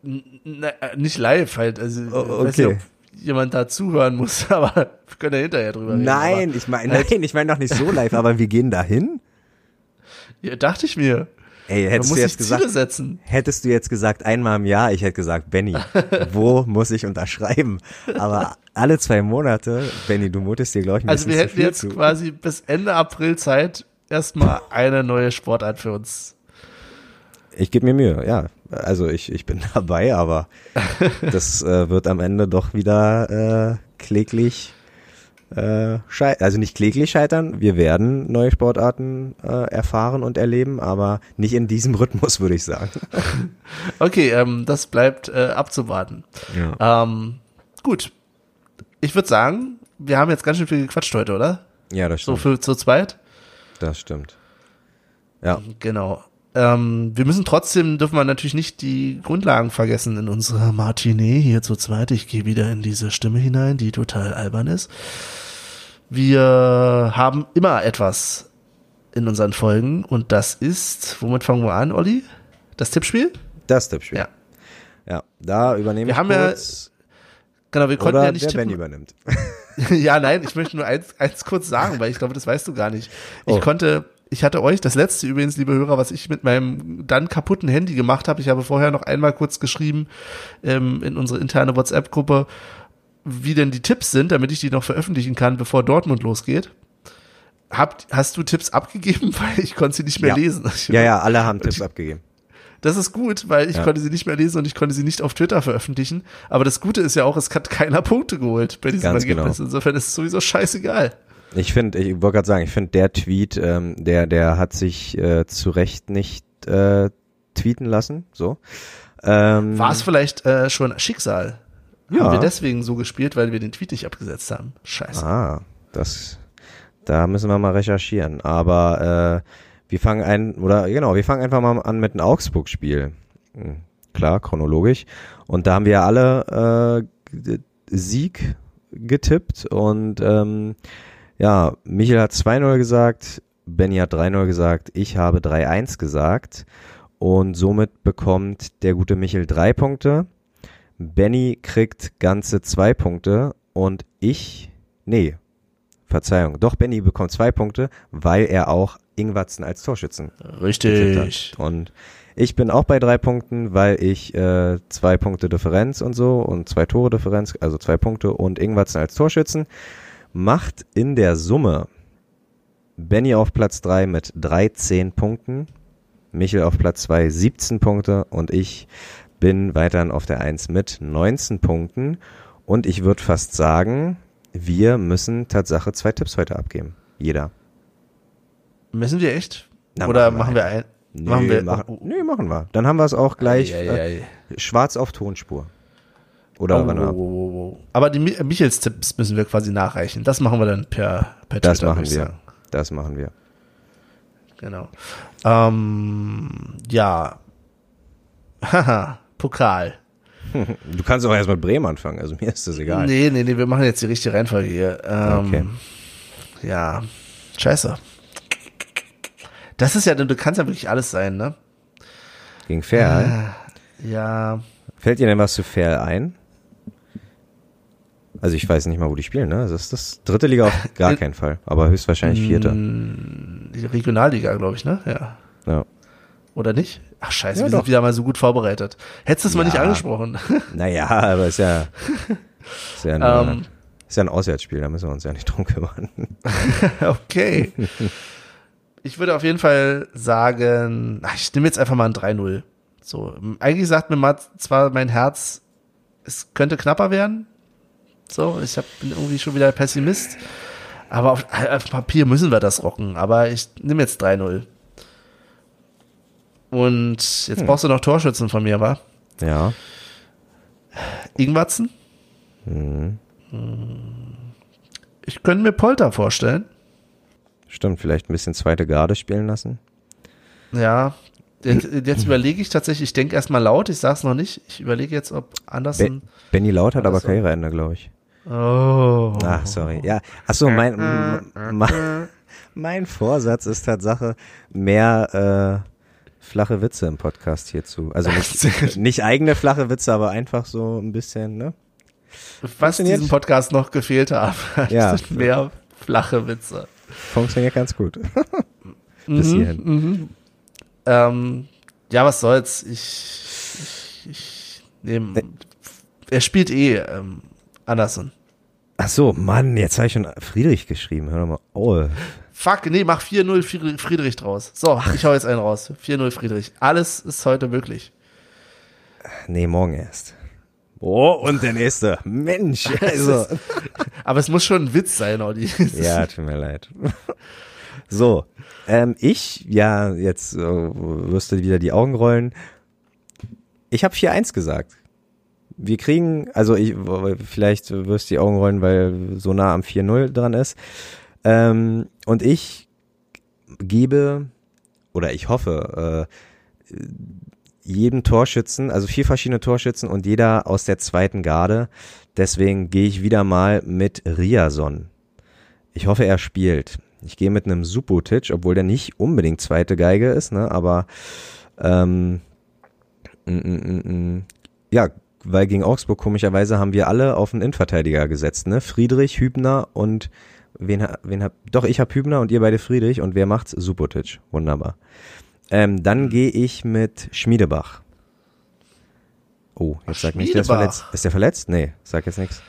Na, äh, nicht live halt. Also, Oh, nicht, okay. ob jemand da zuhören muss, aber wir können ja hinterher drüber reden. Nein, aber ich meine, halt- nein, ich meine doch nicht so live, aber wir gehen dahin? Ja, dachte ich mir. Ey, hättest du jetzt gesagt, hättest du jetzt gesagt einmal im Jahr, ich hätte gesagt, Benny, wo muss ich unterschreiben? Aber alle zwei Monate, Benny, du mutest dir, glaube ich, ein Also wir hätten jetzt zu. quasi bis Ende April Zeit, erstmal eine neue Sportart für uns. Ich gebe mir Mühe, ja. Also ich, ich bin dabei, aber das äh, wird am Ende doch wieder äh, kläglich äh, also nicht kläglich scheitern. Wir werden neue Sportarten äh, erfahren und erleben, aber nicht in diesem Rhythmus, würde ich sagen. Okay, ähm, das bleibt äh, abzuwarten. Ja. Ähm, gut. Ich würde sagen, wir haben jetzt ganz schön viel gequatscht heute, oder? ja, das So stimmt. für zu zweit. Das stimmt. Ja, Genau. Ähm, wir müssen trotzdem, dürfen wir natürlich nicht die Grundlagen vergessen in unserer Matinee hier zu zweit. Ich gehe wieder in diese Stimme hinein, die total albern ist. Wir haben immer etwas in unseren Folgen und das ist, womit fangen wir an, Olli? Das Tippspiel? das Tippspiel. Ja. Ja, da übernehme Wir ich haben ja- kurz. Genau, wir konnten Oder ja nicht der tippen. Ben übernimmt. ja, nein, ich möchte nur eins, eins kurz sagen, weil ich glaube, das weißt du gar nicht. Ich Oh. konnte, ich hatte euch, das letzte übrigens, liebe Hörer, was ich mit meinem dann kaputten Handy gemacht habe, ich habe vorher noch einmal kurz geschrieben ähm, in unsere interne WhatsApp-Gruppe, wie denn die Tipps sind, damit ich die noch veröffentlichen kann, bevor Dortmund losgeht. Habt, hast du Tipps abgegeben? Weil ich konnte sie nicht mehr Ja. lesen. Ja, ja, alle haben Tipps abgegeben. Das ist gut, weil ich Ja. konnte sie nicht mehr lesen und ich konnte sie nicht auf Twitter veröffentlichen. Aber das Gute ist ja auch, es hat keiner Punkte geholt bei diesem Ganz Ergebnis. genau. Insofern ist es sowieso scheißegal. Ich finde, ich wollte gerade sagen, ich finde der Tweet, ähm, der, der hat sich äh, zu Recht nicht äh, tweeten lassen. So. Ähm, War es vielleicht äh, schon Schicksal? Ja. Haben wir deswegen so gespielt, weil wir den Tweet nicht abgesetzt haben? Scheiße. Ah, das, da müssen wir mal recherchieren. Aber äh, wir fangen ein, oder genau, wir fangen einfach mal an mit einem Augsburg-Spiel. Hm, Klar, chronologisch. Und da haben wir alle äh, Sieg getippt und ähm, ja, Michael hat 2-0 gesagt, Benny hat 3-0 gesagt, ich habe 3-1 gesagt und somit bekommt der gute Michael drei Punkte. Benny kriegt ganze zwei Punkte und ich, nee, Verzeihung, doch Benny bekommt zwei Punkte, weil er auch Ingwatzen als Torschützen Richtig. Und ich bin auch bei drei Punkten, weil ich äh, zwei Punkte Differenz und so und zwei Tore Differenz, also zwei Punkte und Ingwatzen als Torschützen, macht in der Summe Benny auf Platz drei mit 13 Punkten, Michel auf Platz zwei 17 Punkte und ich bin weiterhin auf der Eins mit 19 Punkten und ich würde fast sagen, wir müssen Tatsache zwei Tipps heute abgeben. Jeder. Müssen wir echt? Na, Oder machen machen wir wir ein? Nee, machen wir, machen, nee, machen wir. Dann haben wir es auch gleich Ei, ei, Äh, ei. schwarz auf Tonspur. Oder Oh, wann oh, oh, oh, oh. Aber die Mi- Michels Tipps müssen wir quasi nachreichen. Das machen wir dann per, per Das Twitter, machen wir. Das machen wir. Genau. Ähm, ja. Haha, Pokal. Du kannst auch erst mit Bremen anfangen, also mir ist das egal. Nee, nee, nee, wir machen jetzt die richtige Reihenfolge hier. Ähm, Okay. Ja, scheiße. Das ist ja, du kannst ja wirklich alles sein, ne? Gegen Fair. Ja, Fällt dir denn was zu Fair ein? Also ich weiß nicht mal, wo die spielen, ne? Das ist das dritte Liga auf gar keinen Fall, aber höchstwahrscheinlich vierte. Mm, die Regionalliga, glaube ich, ne? Ja. Ja. Oder nicht? Ach scheiße, Ja, wir doch. sind wieder mal so gut vorbereitet. Hättest du es mal nicht Ja. angesprochen. Naja, aber ist ja, ist ja, ein, Ähm. ist ja ein Auswärtsspiel, da müssen wir uns ja nicht drum kümmern. okay. Ich würde auf jeden Fall sagen, ich nehme jetzt einfach mal ein 3-0. So, eigentlich sagt mir mal zwar mein Herz, es könnte knapper werden. So, ich hab, bin irgendwie schon wieder Pessimist. Aber auf, auf Papier müssen wir das rocken. Aber ich nehme jetzt 3-0. Und jetzt brauchst du noch Torschützen von mir, wa? Ja. Ingwatzen? Mhm. Ich könnte mir Polter vorstellen. Stimmt, vielleicht ein bisschen zweite Garde spielen lassen. Ja. Jetzt, jetzt überlege ich tatsächlich, ich denke erstmal laut, ich sag's noch nicht. Ich überlege jetzt, ob Andersen. Be Benny Laut hat aber. Karriereende, glaube ich. Oh. Ach, sorry. Ja, ach so, mein, mein, mein Vorsatz ist Tatsache mehr äh, flache Witze im Podcast hierzu. Also nicht, nicht eigene flache Witze, aber einfach so ein bisschen, ne? Was Funktioniert? diesem Podcast noch gefehlt hat, Ja. sind mehr flache Witze. Funktioniert ganz gut. Bis hierhin. Mhm. Ähm, ja, was soll's. Ich, ich, ich nehme. Er spielt eh ähm, Andersen. Ach so, Mann, jetzt habe ich schon Friedrich geschrieben. Hör doch mal. Oh. Fuck, nee, mach 4-0 Friedrich- Friedrich draus. So, ich hau jetzt einen raus. 4-0 Friedrich. Alles ist heute möglich. Nee, morgen erst. Oh, und der nächste. Mensch, also. Aber es muss schon ein Witz sein, Audi. Ja, tut mir leid. So, ähm, ich, ja, jetzt äh, wirst du wieder die Augen rollen. Ich habe 4-1 gesagt. Wir kriegen, also ich, vielleicht wirst du die Augen rollen, weil so nah am 4-0 dran ist. Ähm, und ich gebe, oder ich hoffe, äh, jedem Torschützen, also vier verschiedene Torschützen und jeder aus der zweiten Garde. Deswegen gehe ich wieder mal mit Riason. Ich hoffe, er spielt. Ich gehe mit einem Subotic, obwohl der nicht unbedingt zweite Geige ist, ne? Aber ähm, mm, mm, mm. ja, weil gegen Augsburg komischerweise haben wir alle auf einen Innenverteidiger gesetzt, ne? Friedrich, Hübner und wen, wen hab, doch ich hab Hübner und ihr beide Friedrich und wer macht's? Subotic. Wunderbar. Ähm, dann gehe ich mit Schmiedebach. Oh, jetzt sag nicht, der ist verletzt. Ist der verletzt? Nee, sag jetzt nichts.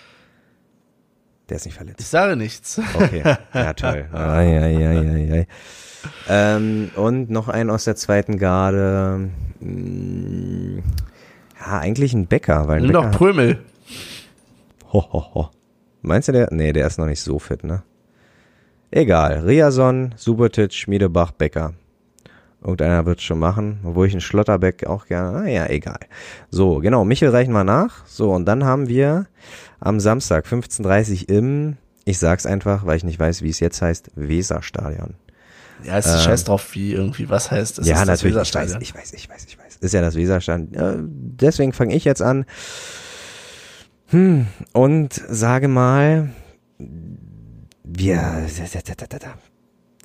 Der ist nicht verletzt. Ich sage nichts. Okay, ja toll. Ai, ai, ai, ai, ai. Ähm, und noch einen aus der zweiten Garde. Ja, eigentlich ein Bäcker, weil ein Nimm Bäcker doch Prömel. ho, ho, ho. Meinst du der? Nee, der ist noch nicht so fit, ne? Egal. Riason, Subotic, Schmiedebach, Bäcker. Irgendeiner wird schon machen, obwohl ich einen Schlotterbeck auch gerne. Ah ja, egal. So, genau, Michel reichen wir nach. So, und dann haben wir am Samstag 15.30 im, ich sag's einfach, weil ich nicht weiß, wie es jetzt heißt, Weserstadion. Ja, es ist scheiß drauf, wie irgendwie was heißt. Es ja, natürlich, ich weiß, ich weiß, ich weiß, ich weiß. Ist ja das Weserstadion. Äh, deswegen fange ich jetzt an. Hm, und sage mal, wir,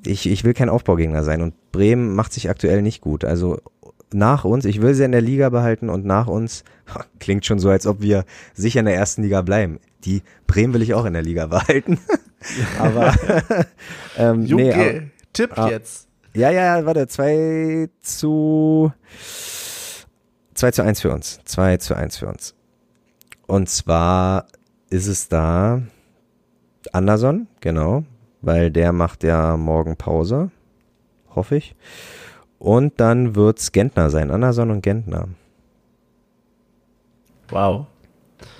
ich, ich will kein Aufbaugegner sein und Bremen macht sich aktuell nicht gut. Also nach uns, ich will sie in der Liga behalten und nach uns, klingt schon so, als ob wir sicher in der ersten Liga bleiben. Die Bremen will ich auch in der Liga behalten. aber ähm, nee, Junge, aber, Tipp ah. jetzt. ja, ja, ja, warte, 2 zu 2 zu 1 für uns. 2 zu 1 für uns. Und zwar ist es da Anderson, genau, weil der macht ja morgen Pause, hoffe ich. Und dann wird's Gentner sein, Anderson und Gentner. Wow.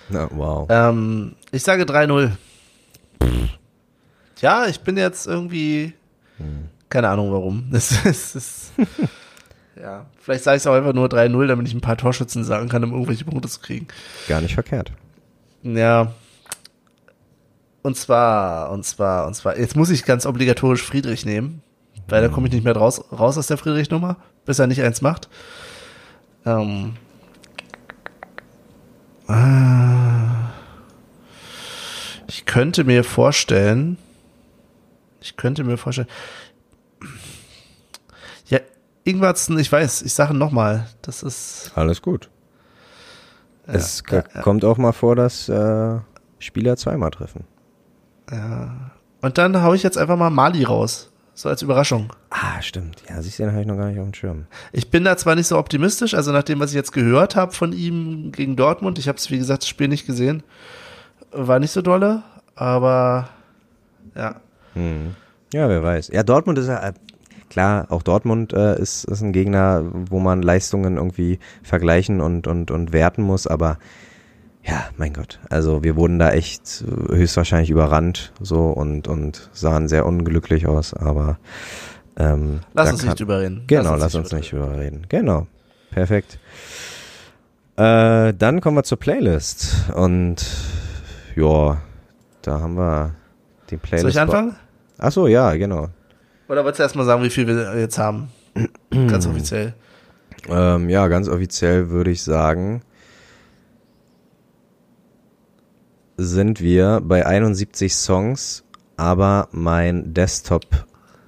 Na, wow. Ähm, ich sage 3-0. Ja, ich bin jetzt irgendwie. Keine Ahnung warum. Es ist. ist ja, vielleicht sage ich es auch einfach nur 3-0, damit ich ein paar Torschützen sagen kann, um irgendwelche Punkte zu kriegen. Gar nicht verkehrt. Ja. Und zwar, und zwar, und zwar, jetzt muss ich ganz obligatorisch Friedrich nehmen, weil da komme ich nicht mehr raus, raus aus der Friedrich-Nummer, bis er nicht eins macht. Ähm. Ah. Ich könnte mir vorstellen, ich könnte mir vorstellen, ja, Ingwarzen, ich weiß, ich sage nochmal, das ist, Alles gut. es ja, kommt auch mal vor, dass äh, Spieler zweimal treffen. und dann hau ich jetzt einfach mal Mali raus, so als Überraschung. Ah, stimmt. Ja, siehst du, den habe ich noch gar nicht auf dem Schirm. Ich bin da zwar nicht so optimistisch, also nach dem, was ich jetzt gehört habe von ihm gegen Dortmund, ich habe es wie gesagt das Spiel nicht gesehen, war nicht so dolle, aber ja, Hm. Ja, wer weiß. Ja, Dortmund ist ja, äh, klar, auch Dortmund äh, ist, ist ein Gegner, wo man Leistungen irgendwie vergleichen und, und, und werten muss, aber ja, mein Gott. Also wir wurden da echt höchstwahrscheinlich überrannt so und, und sahen sehr unglücklich aus, aber ähm, lass uns kann- nicht drüber reden. Genau, lass uns nicht drüber reden. Genau. Perfekt. Äh, dann kommen wir zur Playlist. Und ja, da haben wir die Playlist. Soll ich anfangen? Ach so, ja, genau. Oder wolltest du erstmal sagen, wie viel wir jetzt haben? Ganz offiziell. Ähm, ja, ganz offiziell würde ich sagen, sind wir bei 71 Songs, aber mein Desktop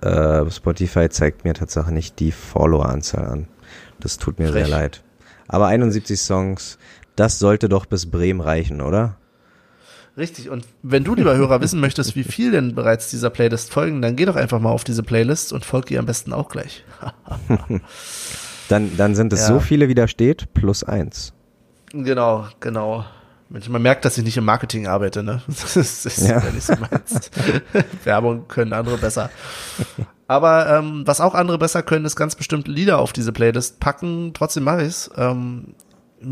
äh, Spotify zeigt mir tatsächlich nicht die Follower-Anzahl an. Das tut mir Frech. sehr leid. Aber 71 Songs, das sollte doch bis Bremen reichen, oder? Richtig. Und wenn du, lieber Hörer, wissen möchtest, wie viel denn bereits dieser Playlist folgen, dann geh doch einfach mal auf diese Playlist und folg ihr am besten auch gleich. Dann, dann sind es Ja. so viele, wie da steht, plus eins. Genau, genau. Man merkt, dass ich nicht im Marketing arbeite, ne? Das ist, Ja. ja. nicht so meins. Werbung können andere besser. Aber ähm, was auch andere besser können, ist ganz bestimmt Lieder auf diese Playlist packen. Trotzdem mache ich's. Ähm,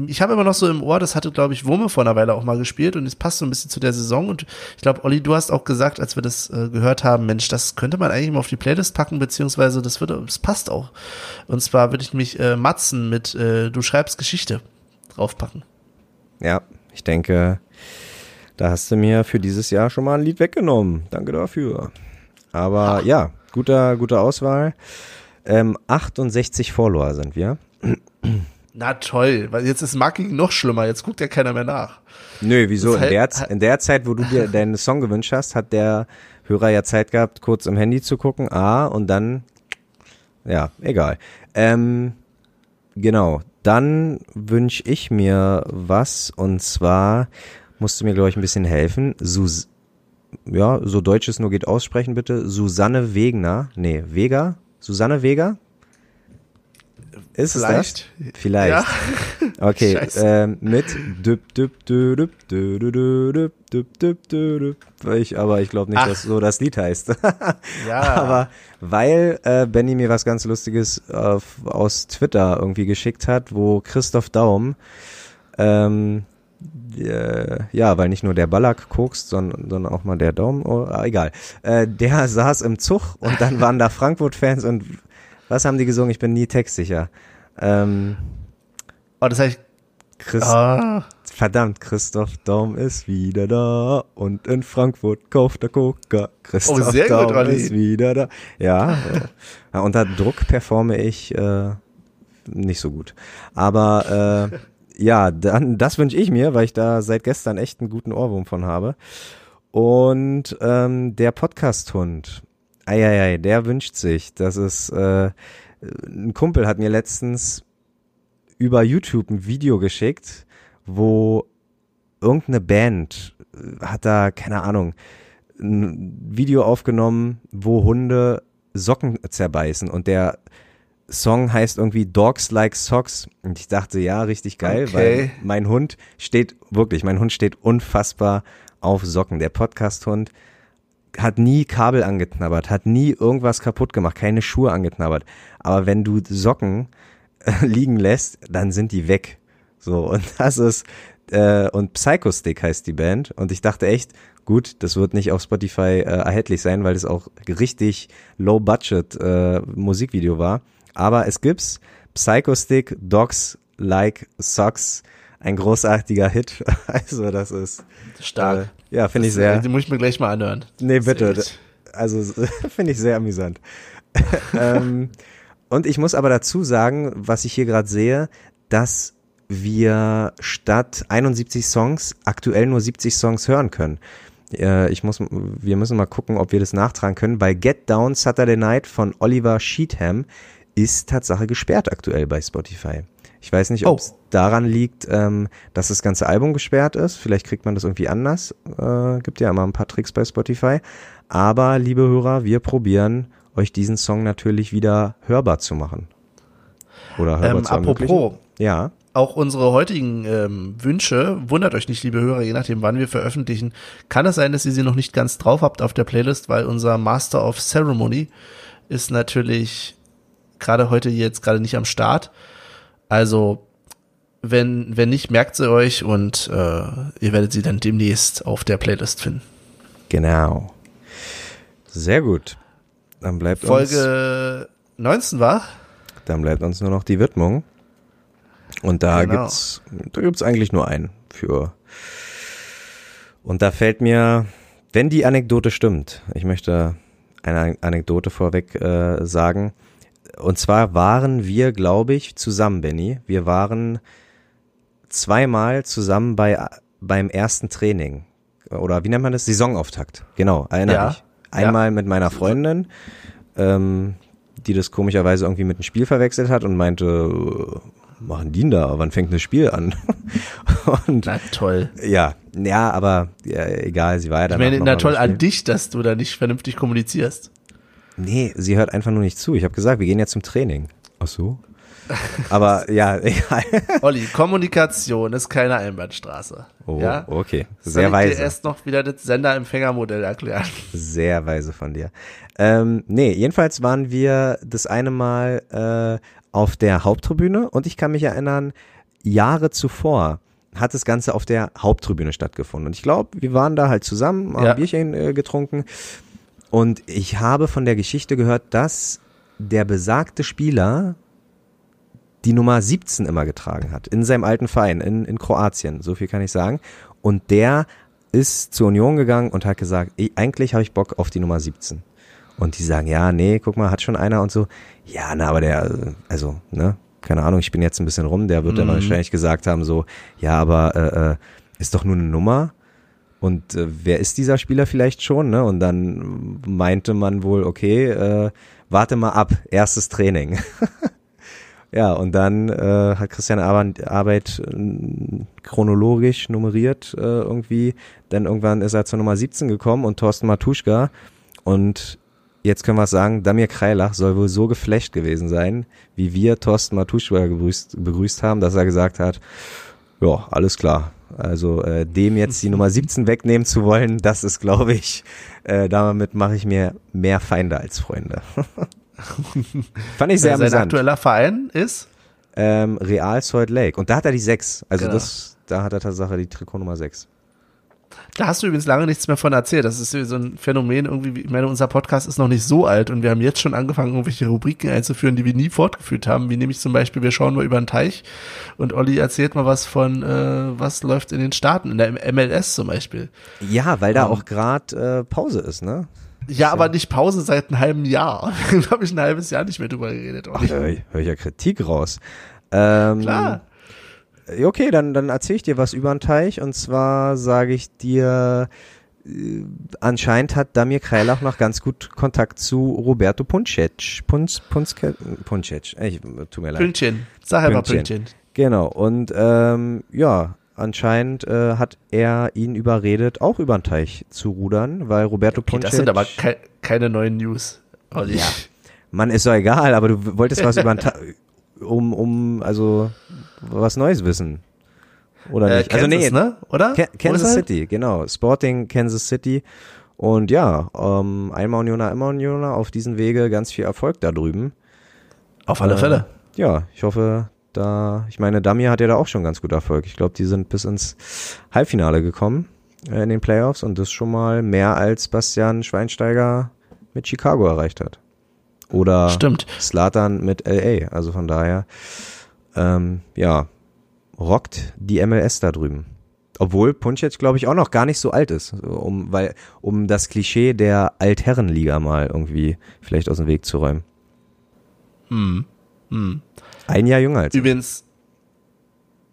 ich habe immer noch so im Ohr, das hatte, glaube ich, Wurme vor einer Weile auch mal gespielt und es passt so ein bisschen zu der Saison. Und ich glaube, Olli, du hast auch gesagt, als wir das äh, gehört haben, Mensch, das könnte man eigentlich mal auf die Playlist packen, beziehungsweise das wird, das passt auch. Und zwar würde ich mich äh, Matzen mit äh, Du schreibst Geschichte draufpacken. Ja, ich denke, da hast du mir für dieses Jahr schon mal ein Lied weggenommen. Danke dafür. Aber ja, guter, guter Auswahl. Ähm, 68 Follower sind wir. Na toll, weil jetzt ist Marketing noch schlimmer, jetzt guckt ja keiner mehr nach. Nö, wieso? Das In der, halt- in der Zeit, wo du dir deinen Song gewünscht hast, hat der Hörer ja Zeit gehabt, kurz im Handy zu gucken. Ah, und dann, ja, egal. Ähm, genau. dann wünsche ich mir was und zwar musst du mir, glaube ich, ein bisschen helfen. Sus ja, so deutsch es nur geht aussprechen bitte. Susanne Wegner. Nee, Vega? Susanne Vega? Ist Vielleicht. es das? Vielleicht. Ja. Okay, ähm, mit ich, aber ich glaube nicht, Ach. dass so das Lied heißt. ja. Aber weil äh, Benny mir was ganz Lustiges äh, aus Twitter irgendwie geschickt hat, wo Christoph Daum ähm, äh, ja, weil nicht nur der Ballack kokst, sondern, sondern auch mal der Daumen, oh, egal. Äh, der saß im Zug und dann waren da Frankfurt-Fans und was haben die gesungen? Ich bin nie textsicher. Ähm, Oh, das heißt, Chris, ah, verdammt, Christoph Daum ist wieder da und in Frankfurt kauft er Coca. Christoph Oh, sehr gut, Daum Olli. ist wieder da. Ja, äh, unter Druck performe ich äh, nicht so gut. Aber äh, ja, dann das wünsche ich mir, weil ich da seit gestern echt einen guten Ohrwurm von habe. Und ähm, der Podcast-Hund, eieiei, der wünscht sich, dass es äh, ein Kumpel hat mir letztens über YouTube ein Video geschickt, wo irgendeine Band äh, hat da, keine Ahnung, ein Video aufgenommen, wo Hunde Socken zerbeißen und der Song heißt irgendwie Dogs Like Socks und ich dachte, ja, richtig geil, Okay. weil mein Hund steht, wirklich, mein Hund steht unfassbar auf Socken. Der Podcast-Hund hat nie Kabel angeknabbert, hat nie irgendwas kaputt gemacht, keine Schuhe angeknabbert. Aber wenn du Socken äh, liegen lässt, dann sind die weg. So, und das ist, äh, und Psychostick heißt die Band. Und ich dachte echt, gut, das wird nicht auf Spotify äh, erhältlich sein, weil es auch richtig low-budget äh, Musikvideo war. Aber es gibt's. Psychostick, Dogs Like Socks, ein großartiger Hit. Also das ist stark. Äh, ja, finde ich sehr. äh, Die muss ich mir gleich mal anhören. Nee, bitte. Also finde ich sehr amüsant. ähm, und ich muss aber dazu sagen, was ich hier gerade sehe, dass wir statt 71 Songs aktuell nur 70 Songs hören können. Äh, ich muss, wir müssen mal gucken, ob wir das nachtragen können, weil Get Down Saturday Night von Oliver Sheetham ist Tatsache gesperrt aktuell bei Spotify. Ich weiß nicht, ob es Oh. daran liegt, ähm, dass das ganze Album gesperrt ist. Vielleicht kriegt man das irgendwie anders. Äh, gibt ja immer ein paar Tricks bei Spotify. Aber, liebe Hörer, wir probieren, euch diesen Song natürlich wieder hörbar zu machen. Oder hörbar Ähm, zu apropos, Ja, auch unsere heutigen ähm, Wünsche, wundert euch nicht, liebe Hörer, je nachdem, wann wir veröffentlichen, kann es sein, dass ihr sie noch nicht ganz drauf habt auf der Playlist, weil unser Master of Ceremony ist natürlich gerade heute jetzt gerade nicht am Start. Also, wenn, wenn nicht, merkt sie euch und äh, ihr werdet sie dann demnächst auf der Playlist finden. genau. Sehr gut. Dann bleibt uns, Folge 19 war? dann bleibt uns nur noch die Widmung. Und da Genau. gibt's, da gibt's eigentlich nur einen für. Und da fällt mir, wenn die Anekdote stimmt, ich möchte eine Anekdote vorweg äh, sagen. Und zwar waren wir, glaube ich, zusammen, Benny. Wir waren zweimal zusammen bei beim ersten Training oder wie nennt man das? Saisonauftakt. Genau, erinnere Ja. dich. Einmal mit meiner Freundin, ähm, die das komischerweise irgendwie mit einem Spiel verwechselt hat und meinte, äh, machen die denn da? Wann fängt das Spiel an? und Na toll. ja, ja, aber ja, egal, sie war ja Ich dann. meine, na toll an dich, dass du da nicht vernünftig kommunizierst. Nee, sie hört einfach nur nicht zu. Ich habe gesagt, wir gehen jetzt zum Training. Ach so? Aber ja, egal. Olli, Kommunikation ist keine Einbahnstraße. Oh, ja? okay. Soll Sehr ich weise. dir erst noch wieder das Sender-Empfänger-Modell erklären? Sehr weise von dir. Ähm, nee, jedenfalls waren wir das eine Mal äh, auf der Haupttribüne und ich kann mich erinnern, Jahre zuvor hat das Ganze auf der Haupttribüne stattgefunden. Und ich glaube, wir waren da halt zusammen, haben Ja. ein Bierchen äh, getrunken. Und ich habe von der Geschichte gehört, dass der besagte Spieler die Nummer 17 immer getragen hat, in seinem alten Verein, in, in Kroatien, so viel kann ich sagen. Und der ist zur Union gegangen und hat gesagt, "Ey, eigentlich habe ich Bock auf die Nummer 17. Und die sagen, ja, nee, guck mal, hat schon einer und so. Ja, na, aber der, also, ne, keine Ahnung, ich bin jetzt ein bisschen rum, der wird dann Mhm. wahrscheinlich gesagt haben, so, ja, aber äh, äh, ist doch nur eine Nummer. Und äh, wer ist dieser Spieler vielleicht schon, ne? Und dann meinte man wohl, okay, äh, warte mal ab, erstes Training. Ja, und dann äh, hat Christian Arbeit, äh, chronologisch nummeriert äh, irgendwie. Dann irgendwann ist er zur Nummer 17 gekommen und Thorsten Matuschka. Und jetzt können wir sagen, Damir Kreilach soll wohl so geflecht gewesen sein, wie wir Thorsten Matuschka begrüßt, begrüßt haben, dass er gesagt hat, ja, alles klar. Also äh, dem jetzt die Nummer 17 wegnehmen zu wollen, das ist, glaube ich, äh, damit mache ich mir mehr Feinde als Freunde. Fand ich sehr Sein amüsant. aktueller Verein ist? Ähm, Real Salt Lake. Und da hat er die 6. Also Genau. das, da hat er Tatsache die Trikot Nummer 6. Da hast du übrigens lange nichts mehr von erzählt. Das ist so ein Phänomen irgendwie. Ich meine, unser Podcast ist noch nicht so alt und wir haben jetzt schon angefangen, irgendwelche Rubriken einzuführen, die wir nie fortgeführt haben. Wie nämlich zum Beispiel, wir schauen mal über den Teich und Olli erzählt mal was von, äh, was läuft in den Staaten, in der MLS zum Beispiel. Ja, weil da Ähm. auch gerade äh, Pause ist, ne? Ja, aber nicht Pause seit einem halben Jahr. da habe ich ein halbes Jahr nicht mehr drüber geredet. Ach, höre ich, hör ich ja Kritik raus. Ähm, Klar. Okay, dann, dann erzähle ich dir was über den Teich. Und zwar sage ich dir, äh, anscheinend hat Damir Kreilach noch ganz gut Kontakt zu Roberto Puncic. Punz, Punzke, Puncic. Ich, tut mir leid. Pünktchen. Sag einfach. Pünktchen. Genau, und ähm, ja, anscheinend äh, hat er ihn überredet, auch über den Teich zu rudern, weil Roberto Okay, Puncic... das sind aber kei keine neuen News. Olli. Ja. Mann, ist doch egal, aber du wolltest was über den Teich, um, um, also, was Neues wissen. Oder Äh, nicht? Kansas, also nee, ne? Oder? Ka Kansas? City, genau. Sporting Kansas City. Und ja, ähm, einmal Unioner, immer Unioner, auf diesem Wege ganz viel Erfolg da drüben. Auf alle Äh, Fälle. Ja, ich hoffe, da, ich meine, Damir hat ja da auch schon ganz gut Erfolg. Ich glaube, die sind bis ins Halbfinale gekommen äh, in den Playoffs und das schon mal mehr als Bastian Schweinsteiger mit Chicago erreicht hat. Oder Stimmt. Slatan mit LA. Also von daher, ähm, ja, rockt die MLS da drüben. Obwohl Puncic, glaube ich, auch noch gar nicht so alt ist, um, weil, um das Klischee der Altherrenliga mal irgendwie vielleicht aus dem Weg zu räumen. Hm. Hm. Ein Jahr jünger als ich. Übrigens,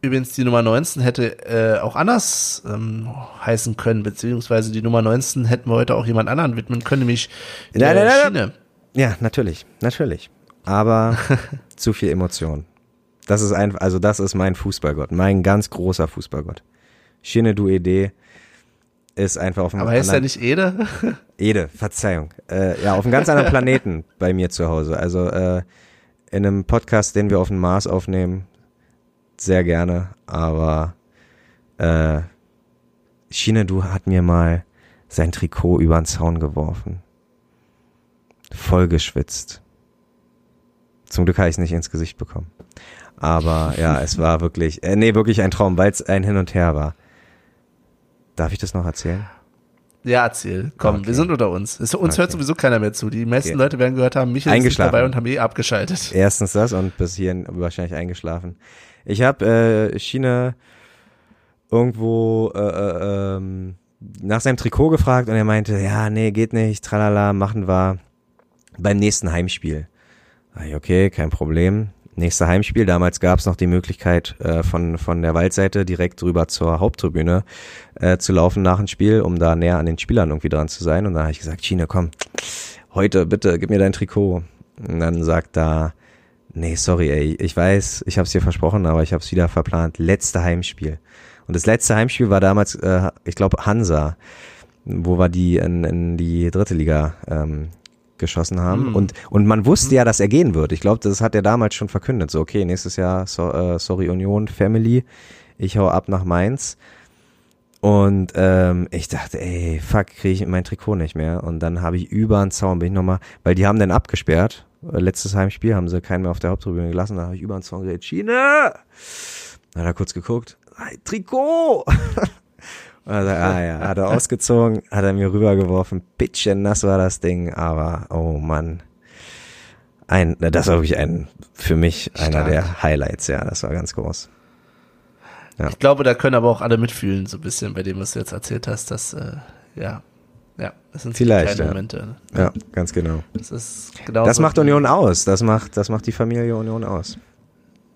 übrigens die Nummer 19 hätte äh, auch anders ähm, heißen können, beziehungsweise die Nummer 19 hätten wir heute auch jemand anderen widmen können, nämlich Nein, der nein, nein, Schiene. Ja, natürlich, natürlich. Aber zu viel Emotion. Das ist einfach, also das ist mein Fußballgott, mein ganz großer Fußballgott. Shinedu Ede ist einfach auf einem Aber heißt er nicht Ede? Ede, Verzeihung. Äh, ja, auf einem ganz anderen Planeten bei mir zu Hause. Also äh, in einem Podcast, den wir auf dem Mars aufnehmen, sehr gerne. Aber äh, Shinedu hat mir mal sein Trikot über den Zaun geworfen. Voll geschwitzt. Zum Glück habe ich es nicht ins Gesicht bekommen. Aber ja, es war wirklich, äh, nee, wirklich ein Traum, weil es ein Hin und Her war. Darf ich das noch erzählen? Ja, erzähl. Komm, Okay. wir sind unter uns. Es, uns hört Okay. sowieso keiner mehr zu. Die meisten Okay. Leute werden gehört haben, Michael ist nicht Eingeschlafen. dabei und haben eh abgeschaltet. Erstens das und bis hierhin wahrscheinlich eingeschlafen. Ich habe äh, China irgendwo äh, äh, ähm, nach seinem Trikot gefragt und er meinte, ja, nee, geht nicht, tralala, machen wir beim nächsten Heimspiel. Okay, kein Problem. Nächste Heimspiel, damals gab es noch die Möglichkeit, äh, von, von der Waldseite direkt rüber zur Haupttribüne äh, zu laufen nach dem Spiel, um da näher an den Spielern irgendwie dran zu sein. Und da habe ich gesagt, China, komm, heute bitte, gib mir dein Trikot. Und dann sagt da, nee, sorry, ey, ich weiß, ich habe es dir versprochen, aber ich habe es wieder verplant. Letzte Heimspiel. Und das letzte Heimspiel war damals, äh, ich glaube, Hansa, wo wir die in, in die dritte Liga ähm, geschossen haben. Hm. Und, und man wusste ja, dass er gehen wird. Ich glaube, das hat er damals schon verkündet. So, okay, nächstes Jahr, so, äh, sorry Union, Family, ich hau ab nach Mainz. Und ähm, ich dachte, ey, fuck, kriege ich mein Trikot nicht mehr. Und dann habe ich über den Zaun, bin ich nochmal, weil die haben dann abgesperrt. Äh, Letztes Heimspiel haben sie keinen mehr auf der Haupttribüne gelassen. Da habe ich über den Zaun geredet, Schiene! Dann hat er kurz geguckt, Trikot! Sagt, ah ja, hat er ausgezogen, hat er mir rübergeworfen. Bitchen, nass war das Ding, aber oh Mann. Ein, das war wirklich ein, für mich einer Stark. der Highlights, ja, das war ganz groß. Ich glaube, da können aber auch alle mitfühlen, so ein bisschen bei dem, was du jetzt erzählt hast, dass, äh, ja, ja, das sind Vielleicht, kleine ja. Momente. Ja, ganz genau. Das ist genau Das so macht Union aus, das macht, das macht die Familie Union aus.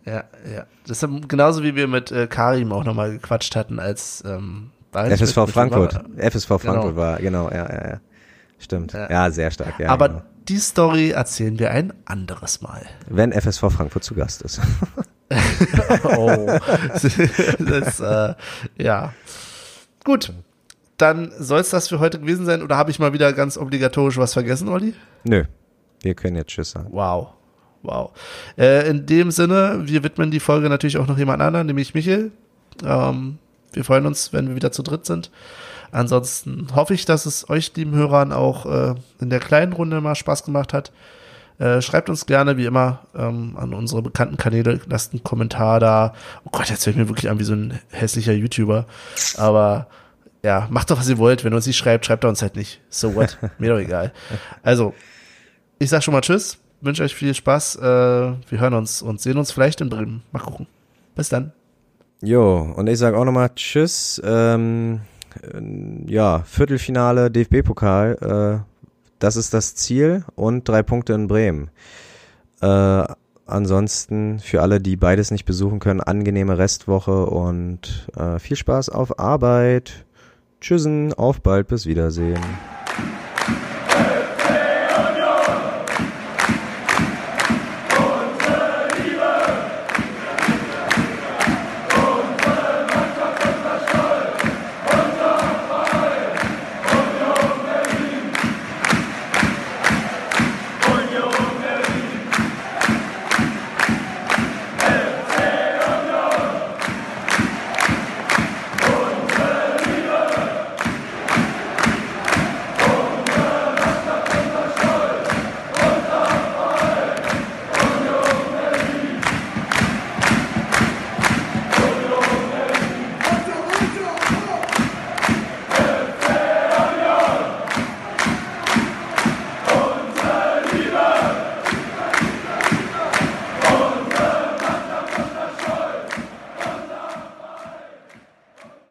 Ja, ja. Das ist genauso wie wir mit äh, Karim auch nochmal gequatscht hatten, als ähm, nicht FSV Frankfurt. war- FSV Frankfurt Genau. war, genau, ja, ja, ja. Stimmt. Ja. Ja, sehr stark, ja. aber genau. die Story erzählen wir ein anderes Mal. Wenn FSV Frankfurt zu Gast ist. oh. das, äh, ja. Gut. Dann soll es das für heute gewesen sein. Oder habe ich mal wieder ganz obligatorisch was vergessen, Olli? Nö. Wir können jetzt Tschüss sagen. Wow. Wow. Äh, in dem Sinne, wir widmen die Folge natürlich auch noch jemand anderen, nämlich Michel. Ähm, wir freuen uns, wenn wir wieder zu dritt sind. Ansonsten hoffe ich, dass es euch, lieben Hörern, auch äh, in der kleinen Runde mal Spaß gemacht hat. Äh, schreibt uns gerne, wie immer, ähm, an unsere bekannten Kanäle. Lasst einen Kommentar da. Oh Gott, jetzt höre ich mir wirklich an wie so ein hässlicher YouTuber. Aber ja, macht doch, was ihr wollt. Wenn ihr uns nicht schreibt, schreibt er uns halt nicht. So what? Mir doch egal. Also, ich sag schon mal Tschüss. Wünsche euch viel Spaß. Äh, wir hören uns und sehen uns vielleicht in Bremen. Mal gucken. Bis dann. Jo, und ich sage auch nochmal Tschüss. Ähm, äh, ja, Viertelfinale DFB-Pokal. Äh, das ist das Ziel und drei Punkte in Bremen. Äh, ansonsten für alle, die beides nicht besuchen können, angenehme Restwoche und äh, viel Spaß auf Arbeit. Tschüssen, auf bald, bis Wiedersehen.